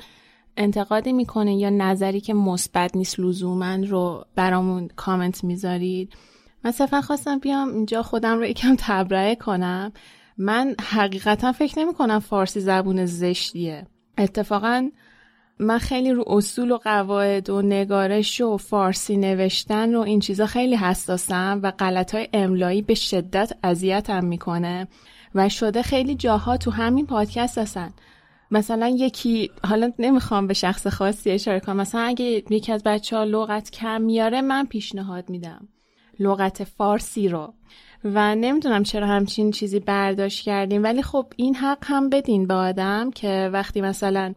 انتقادی می‌کنه یا نظری که مثبت نیست لزوما رو برامون کامنت می‌ذارید؟ من صرفا خواستم بیام اینجا خودم رو یکم تبرئه کنم. من حقیقتا فکر نمی کنم فارسی زبون زشتیه. اتفاقا من خیلی رو اصول و قواعد و نگارش و فارسی نوشتن و این چیزا خیلی حساسم و غلط های املایی به شدت اذیتم می‌کنه و شده خیلی جاها تو همین پادکست هستن. مثلا یکی حالا نمی‌خوام به شخص خاصی اشاره کنم مثلا اگه یکی از بچه ها لغت کم میاره من پیشنهاد میدم لغت فارسی رو. و نمی‌دونم چرا همچین چیزی برداشت کردیم ولی خب این حق هم بدین به آدم که وقتی مثلا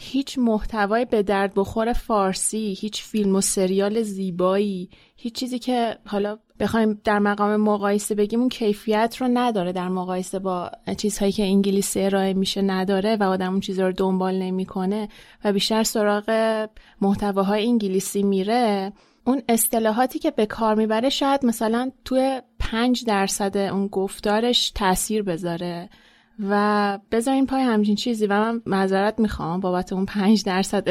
هیچ محتوای به درد بخور فارسی هیچ فیلم و سریال زیبایی هیچ چیزی که حالا بخوایم در مقام مقایسه بگیم اون کیفیت رو نداره در مقایسه با چیزهایی که انگلیسی ارائه میشه نداره و آدم اون چیزها رو دنبال نمی‌کنه و بیشتر سراغ محتواهای انگلیسی میره. اون اصطلاحاتی که به کار می‌بره شاید مثلا توی پنج درصد اون گفتارش تاثیر بذاره. و بذارین پای همچین چیزی. و من معذرت می‌خوام بابت اون پنج درصد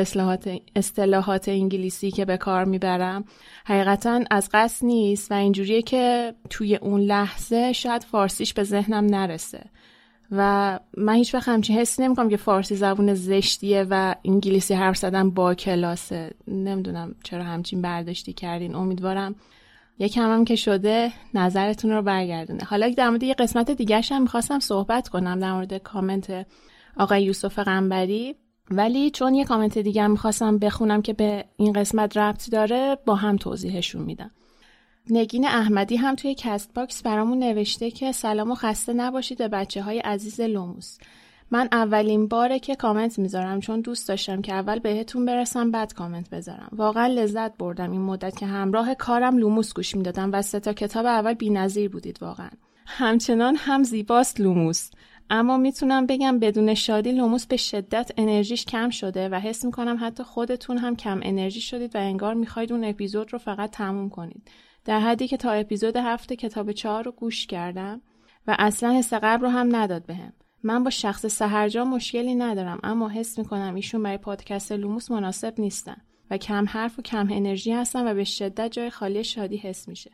اصطلاحات انگلیسی که به کار می‌برم. حقیقتا از قصد نیست و اینجوریه که توی اون لحظه شاید فارسیش به ذهنم نرسه. و من هیچ وقت همچین حسی نمی‌کنم که فارسی زبون زشتیه و انگلیسی حرف زدن با کلاسه. نمی‌دونم چرا همچین برداشتی کردین. امیدوارم یکم هم که شده نظرتون رو برگردونه. حالا در مورد یه قسمت دیگه هم می‌خواستم صحبت کنم در مورد کامنت آقای یوسف قنبری ولی چون یه کامنت دیگه هم می‌خواستم بخونم که به این قسمت ربط داره با هم توضیحشون میدم. نگین احمدی هم توی کست باکس برامون نوشته که سلام و خسته نباشید به بچه های عزیز لوموس. من اولین باره که کامنت می‌ذارم چون دوست داشتم که اول بهتون برسم بعد کامنت بذارم. واقعا لذت بردم این مدت که همراه کارم لوموس گوش می‌دادم و سه تا کتاب اول بی‌نظیر بودید واقعا. همچنان هم زیباست لوموس. اما می‌تونم بگم بدون شادی لوموس به شدت انرژیش کم شده و حس می‌کنم حتی خودتون هم کم انرژی شدید و انگار می‌خواید اون اپیزود رو فقط تموم کنید. در حدی که تا اپیزود هفت کتاب چهار رو گوش کردم و اصلا حس قبل رو هم نداد بهم. من با شخص سهرجا مشکلی ندارم اما حس می‌کنم ایشون برای پادکست لوموس مناسب نیستن و کم حرف و کم انرژی هستن و به شدت جای خالی شادی حس میشه.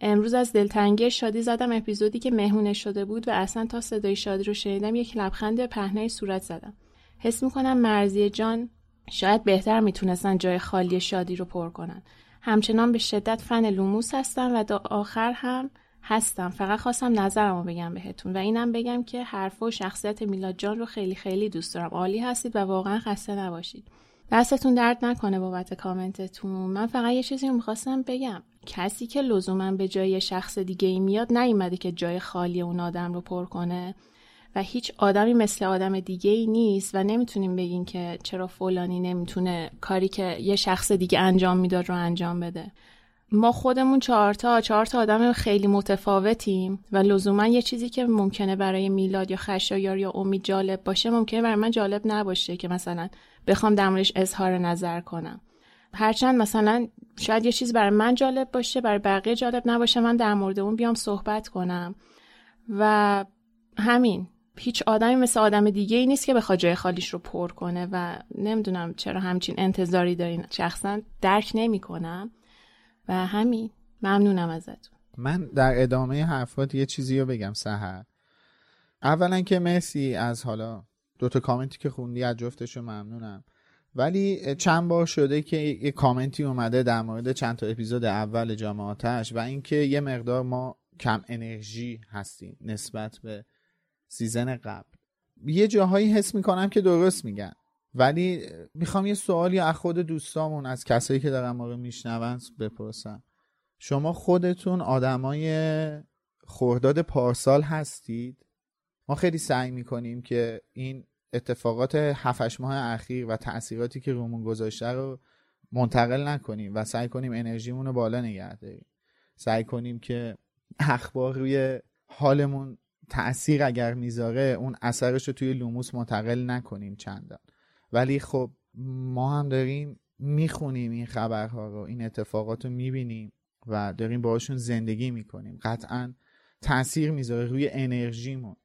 امروز از دلتنگی شادی زدم اپیزودی که مهمون شده بود و اصلا تا صدای شادی رو شنیدم یک لبخند پهن صورت زدم. حس می‌کنم مرضی جان شاید بهتر می‌تونستن جای خالی شادی رو پر کنن. همچنان به شدت فن لوموس هستم و تا آخر هم هستم. فقط خواستم نظرم رو بگم بهتون و اینم بگم که حرف و شخصیت میلاد جان رو خیلی خیلی دوست دارم. عالی هستید و واقعا خسته نباشید. دستتون درد نکنه بابت کامنتتون. من فقط یه چیزی رو می‌خواستم بگم. کسی که لزوما به جای شخص دیگه ای میاد نیومده که جای خالی اون آدم رو پر کنه و هیچ آدمی مثل آدم دیگه ای نیست و نمی‌تونیم بگیم که چرا فلانی نمی‌تونه کاری که یه شخص دیگه انجام می‌داد رو انجام بده. ما خودمون چهارتا چهار تا آدم خیلی متفاوتیم و لزوما یه چیزی که ممکنه برای میلاد یا خشایار یا امید جالب باشه ممکنه برای من جالب نباشه که مثلا بخوام در موردش اظهار نظر کنم. هرچند مثلا شاید یه چیز برای من جالب باشه برای بقیه جالب نباشه من در مورد اون بیام صحبت کنم. و همین هیچ آدمی مثل آدم دیگه ای نیست که بخواد جای خالیش رو پر کنه و نمی‌دونم چرا همچین انتظاری دارین. شخصا درک نمی‌کنم. و همین. ممنونم ازتون. من در ادامه حرفات یه چیزی رو بگم سهر اولا که مرسی از حالا دوتا کامنتی که خوندی از جفتشو ممنونم. ولی چند بار شده که یه کامنتی اومده در مورد چند تا اپیزود اول جامعاتش و اینکه یه مقدار ما کم انرژی هستیم نسبت به سیزن قبل. یه جاهایی حس می‌کنم که درست میگن. ولی می‌خوام یه سوالی از خود دوستامون از کسایی که دارن ما رو میشنون بپرسم شما خودتون آدمای خورداد پارسال هستید؟ ما خیلی سعی می‌کنیم که این اتفاقات هفتش ماه اخیر و تاثیراتی که رومون گذاشته رو منتقل نکنیم و سعی کنیم انرژیمون رو بالا نگه داریم. سعی کنیم که اخبار روی حالمون تاثیر اگر می‌ذاره اون اثرش رو توی لوموس منتقل نکنیم چندان. ولی خب ما هم داریم می‌خونیم این خبرها رو این اتفاقات رو می‌بینیم و داریم باشون زندگی می‌کنیم. قطعا تاثیر می‌ذاره روی انرژیمون.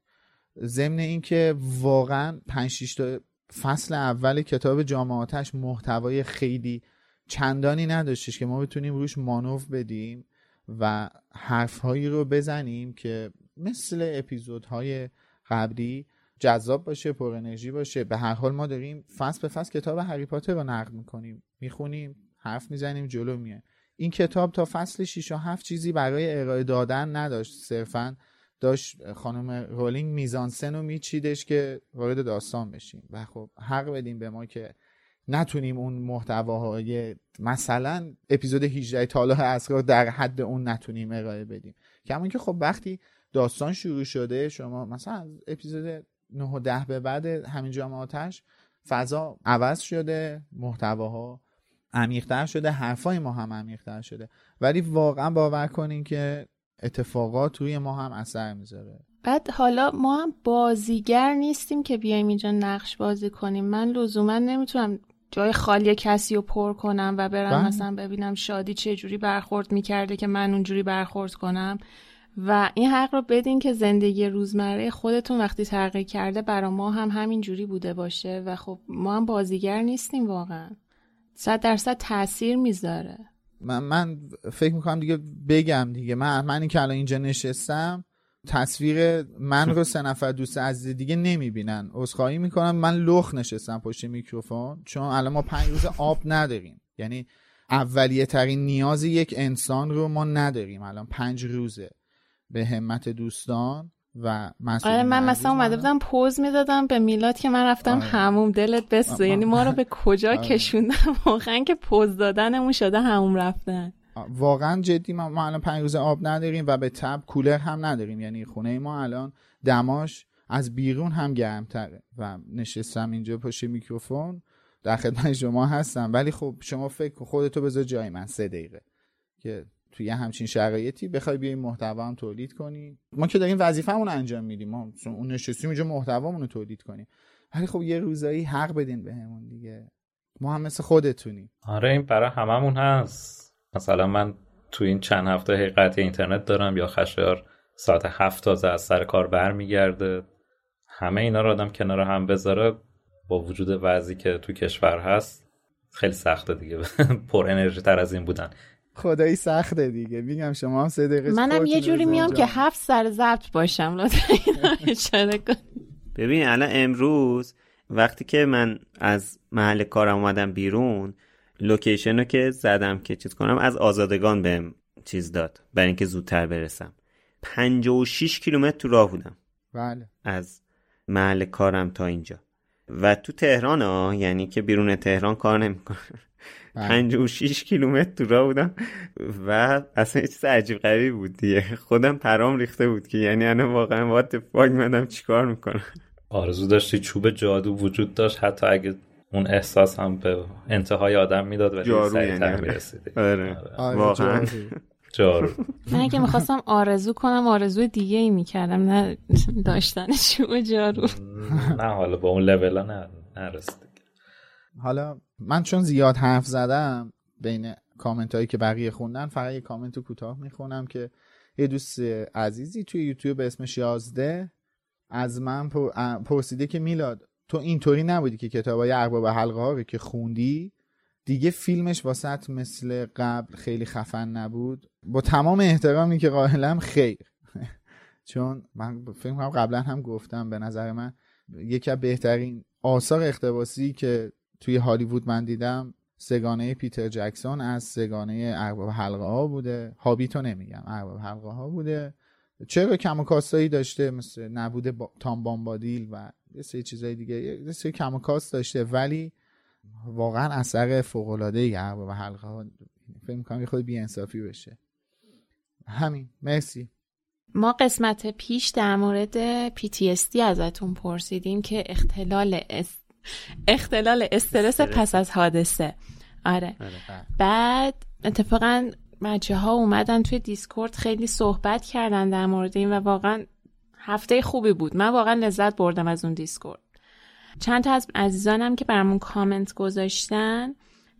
ضمن اینکه واقعا 5 تا فصل اول کتاب جامعاتش محتوای خیلی چندانی نداشتش که ما بتونیم روش مانوف بدیم و حرفهایی رو بزنیم که مثل اپیزودهای قبلی جذاب باشه پر انرژی باشه. به هر حال ما داریم فصل به فصل کتاب هری پاتر رو نقد می‌کنیم. می‌خونیم حرف می‌زنیم جلو میه این کتاب تا فصل 6 و 7 چیزی برای ارائه دادن نداشت. صرفا داشت خانم رولینگ میزانسن رو میچیدش که وارد داستان بشیم. و خب حق بدیم به ما که نتونیم اون محتواهای مثلا اپیزود 18 تاله اسرار در حد اون نتونیم ارائه بدیم. کما که خب وقتی داستان شروع شده شما مثلا اپیزود 9 و 10 به بعد همین جامعاتش فضا عوض شده محتواها عمیقتر شده حرفای ما هم عمیقتر شده. ولی واقعا باور کنین که اتفاقات روی ما هم اثر می‌ذاره. بعد حالا ما هم بازیگر نیستیم که بیایم اینجا نقش بازی کنیم. من لزوما نمی‌تونم جای خالی کسی رو پر کنم و برم بله. مثلا ببینم شادی چه جوری برخورد می‌کرده که من اونجوری برخورد کنم. و این حق رو بدین که زندگی روزمره خودتون وقتی تغییر کرده برا ما هم همین جوری بوده باشه و خب ما هم بازیگر نیستیم واقعا. صد درصد تاثیر می‌ذاره. من, من فکر می‌کنم دیگه بگم دیگه. من من که الان اینجا نشستم. تصویر من رو سه نفر دوست عزیز دیگه نمی‌بینن. عذرخواهی می‌کنم. من لخ نشستم پشت میکروفون. چون الان ما پنج روز آب نداریم. یعنی اولیه ترین نیاز یک انسان رو ما نداریم. الان پنج روزه. به همت دوستان و آره من مثلا اومده بودم پوز می‌دادم به میلاد که من رفتم آره. هموم دلت بسته. یعنی ما رو به کجا آره. کشوندن؟ واقعا که پوز دادنمون شده هموم رفتن. واقعا جدی ما, ما الان پنج روز آب نداریم و به تب کولر هم نداریم. یعنی خونه ما الان دماش از بیرون هم گرمتره و نشستم اینجا پشت میکروفون. در خدمت شما هستم. ولی خب شما فکر خودتو بذار جای من سه دقیقه. که توی همچین شرایطی بخوای بیای محتوا هم تولید کنی. ما که داریم وظیفه‌مون انجام میدیم. ما اون نشستیم اینجا محتوامون رو تولید کنیم. ولی خب یه روزایی حق بدین بهمون دیگه. ما هم مثل خودتونیم. آره این برای هممون هست. مثلا من تو این چند هفته حقیقت اینترنت دارم یا خشایار ساعت هفت تازه از سر کار برمیگرده. همه اینا رو آدم کنار هم بذاره با وجود وضعی که تو کشور هست. خیلی سخته دیگه. پر انرژی تر از این بودن. خدایی سخته دیگه. میگم شما هم سه دقیقه منم یه جوری میام که هفت سر ضبط باشم لطفا. ببین الان امروز وقتی که من از محل کارم اومدم بیرون لوکیشن رو که زدم که چیز کنم از آزادگان بهم چیز داد برای اینکه زودتر برسم. 56 کیلومتر تو راه بودم. بله. از محل کارم تا اینجا. و تو تهران ها یعنی که بیرون تهران کار نمی‌کنه 56 کیلومتر تو راه بودم و اصلا چیز عجیب غریب بود دیگه. خودم پرام ریخته بود که یعنی انا واقعا وات فاک منم چیکار می‌کنم. آرزو داشتی چوب جادو وجود داشت؟ حتی اگه اون احساس هم به انتهای آدم می‌داد و جارو یعنی. می‌رسیدی. آره. واقعا. جارو. من اگه می‌خواستم آرزو کنم آرزو دیگه ای می‌کردم نه داشتن چوب جارو. نه حالا با اون لول نه نرسید حالا من چون زیاد حرف زدم بین کامنت هایی که بقیه خوندن فقط یه کامنت کوتاه می‌خونم که یه دوست عزیزی توی یوتیوب به اسم یازده از من پرسیده که میلاد تو اینطوری نبودی که کتابای ارباب حلقه ها رو که خوندی؟ دیگه فیلمش واسط مثل قبل خیلی خفن نبود. با تمام احترامی که قائلم خیر. چون من فکر کنم قبلا هم گفتم به نظر من یکی از بهترین آثار اقتباسی که توی هالیوود من دیدم سگانه پیتر جکسون از سگانه ارباب حلقه ها بوده. هابیتو نمیگم ارباب حلقه ها بوده. چرا کم و کاستایی داشته؟ مثل نبود با... تام بامبادیل و یه سری چیزای دیگه یه سری کم و کاست داشته. ولی واقعا اثر فوق العاده ای ارباب حلقه ها فکر می‌کنم یه خورده بی انصافی بشه. همین. مرسی. ما قسمت پیش در مورد PTSD ازتون پرسیدیم که اختلال اس... اختلال استرس پس از حادثه. آره, آره. بعد اتفاقا بچه ها اومدن توی دیسکورد خیلی صحبت کردن در مورد این و واقعا هفته خوبی بود. من واقعا لذت بردم از اون دیسکورد. چند تا از عزیزانم که برامون کامنت گذاشتن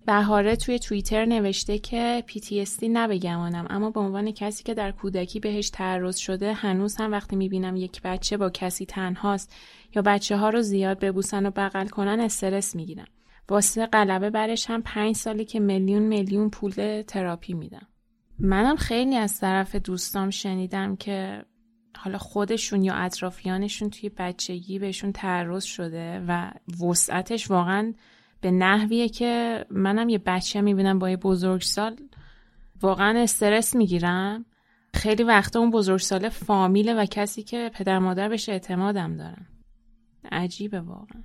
بهاره توی توییتر نوشته که PTSD نبگمانم اما به عنوان کسی که در کودکی بهش تعرض شده هنوز هم وقتی می‌بینم یک بچه با کسی تنهاست یا بچه ها رو زیاد ببوسن و بغل کنن استرس می‌گیرم. واسه غلبه برش هم پنج سالی که میلیون میلیون پول تراپی میدم. منم خیلی از طرف دوستام شنیدم که حالا خودشون یا اطرافیانشون توی بچگی بهشون تعرض شده و وسعتش واقعا به نحویه که منم یه بچه می‌بینم با یه بزرگسال واقعا استرس می‌گیرم. خیلی وقتا اون بزرگسال فامیله و کسی که پدر مادر بهش اعتمادم دارم. عجیبه واقعا.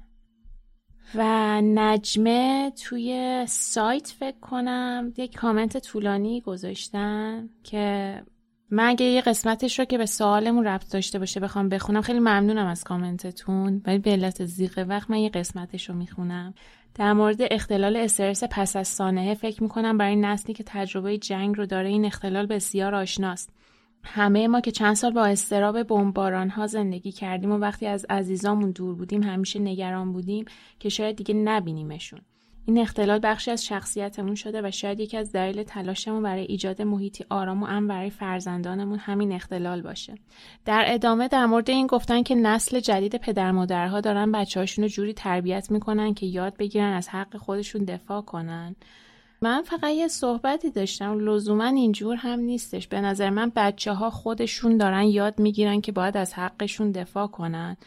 و نجمه توی سایت فکر کنم یک کامنت طولانی گذاشتن که من اگه یه قسمتش رو که به سوالمون ربط داشته باشه بخوام بخونم خیلی ممنونم از کامنتتون. ولی به علت زیغ وقت من یه قسمتش رو می‌خونم. در مورد اختلال استرس پس از سانحه فکر می‌کنم برای نسلی که تجربه جنگ رو داره این اختلال بسیار آشناست. همه ما که چند سال با استراب بمباران ها زندگی کردیم و وقتی از عزیزامون دور بودیم همیشه نگران بودیم که شاید دیگه نبینیمشون. این اختلال بخشی از شخصیتمون شده و شاید یکی از دلیل تلاشمون برای ایجاد محیطی آرام و امن برای فرزندانمون همین اختلال باشه. در ادامه در مورد این گفتن که نسل جدید پدر مادرها دارن بچه‌هاشون رو جوری تربیت می‌کنن که یاد بگیرن از حق خودشون دفاع کنن. من فقط یه صحبتی داشتم لزوما اینجور هم نیستش به نظر من بچه ها خودشون دارن یاد می‌گیرن که باید از حقشون دفاع کنن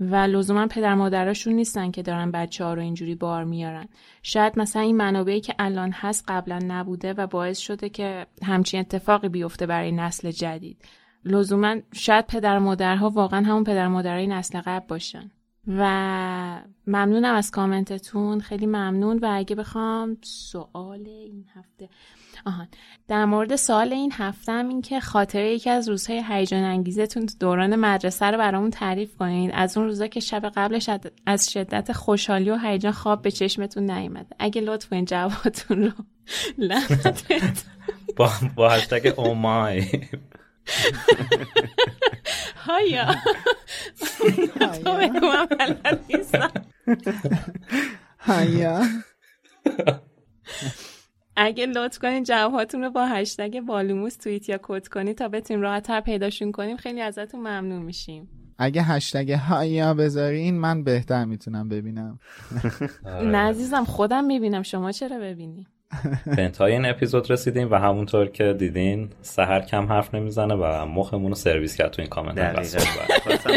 و لزوما پدر مادراشون نیستن که دارن بچه ها رو اینجوری بار میارن. شاید مثلا این منابعی که الان هست قبلا نبوده و باعث شده که همچین اتفاقی بیفته برای نسل جدید. لزوما شاید پدر مادرها واقعا همون پدر مادرای نسل قبل باشن. و ممنونم از کامنتتون. خیلی ممنون. و اگه بخوام سوال این هفته آهان در مورد سوال این هفتم این که خاطره یکی از روزهای هیجان انگیزتون تو دوران مدرسه رو برامون تعریف کنین از اون روزا که شب قبلش از شدت خوشحالی و هیجان خواب به چشمتون نیومد اگه لطف کنین جوابتون رو لعنت با, با هشتگ اومای هایا. تو بگو من بلد نیستم. هیا اگه لطف کنین جواباتون رو با هشتگ بالوموس توییت یا کد کنید تا بتونیم راحتتر پیداشون کنیم خیلی ازتون ممنون میشیم. اگه هشتگ هایا بذارین من بهتر می‌تونم ببینم. نه عزیزم خودم می‌بینم شما چرا ببینی؟ به انتهای این اپیزود رسیدیم و همونطور که دیدین سهر کم حرف نمی‌زنه و مخمون رو سرویس کرد تو این کامنت.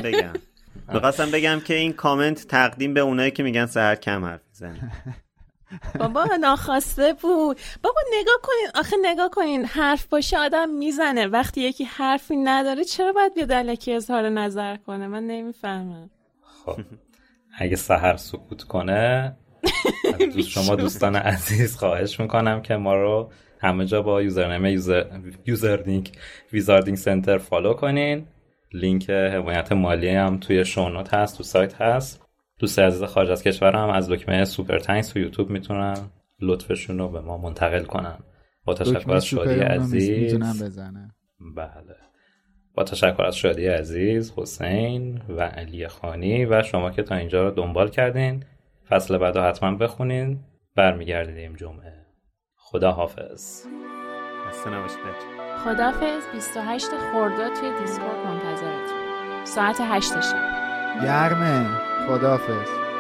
بگم. می‌خواستم بگم که این کامنت تقدیم به اونایی که میگن سهر کم حرف می‌زنه. بابا ناخواسته بود. بابا نگاه کنین. آخه نگاه کنین. حرف باشه آدم می‌زنه. وقتی یکی حرفی نداره چرا باید بیاد الکی اظهار نظر کنه؟ من نمی‌فهمم. خب. اگه سحر سکوت کنه دوست شما دوستان عزیز خواهش می‌کنم که ما رو همه جا با username user userlink Wizarding Center follow کنین. لینک حمایت مالی هم توی show note هست تو سایت هست. دوست عزیز خارج از کشور هم از دکمه Super Thanks تو یوتیوب می‌تونن لطفشون رو به ما منتقل کنن با تشکر از شادی عزیز. بزنم. بله. با تشکر از شادی عزیز حسین و علی خانی و شما که تا اینجا رو دنبال کردین. فصل بعد حتما بخونین. برمیگردیم جمعه. خدا حافظ نباشید. خدافظ 28 خرداد توی دیسکورد منتظرتون. ساعت 8 شب. گرمه. خدافز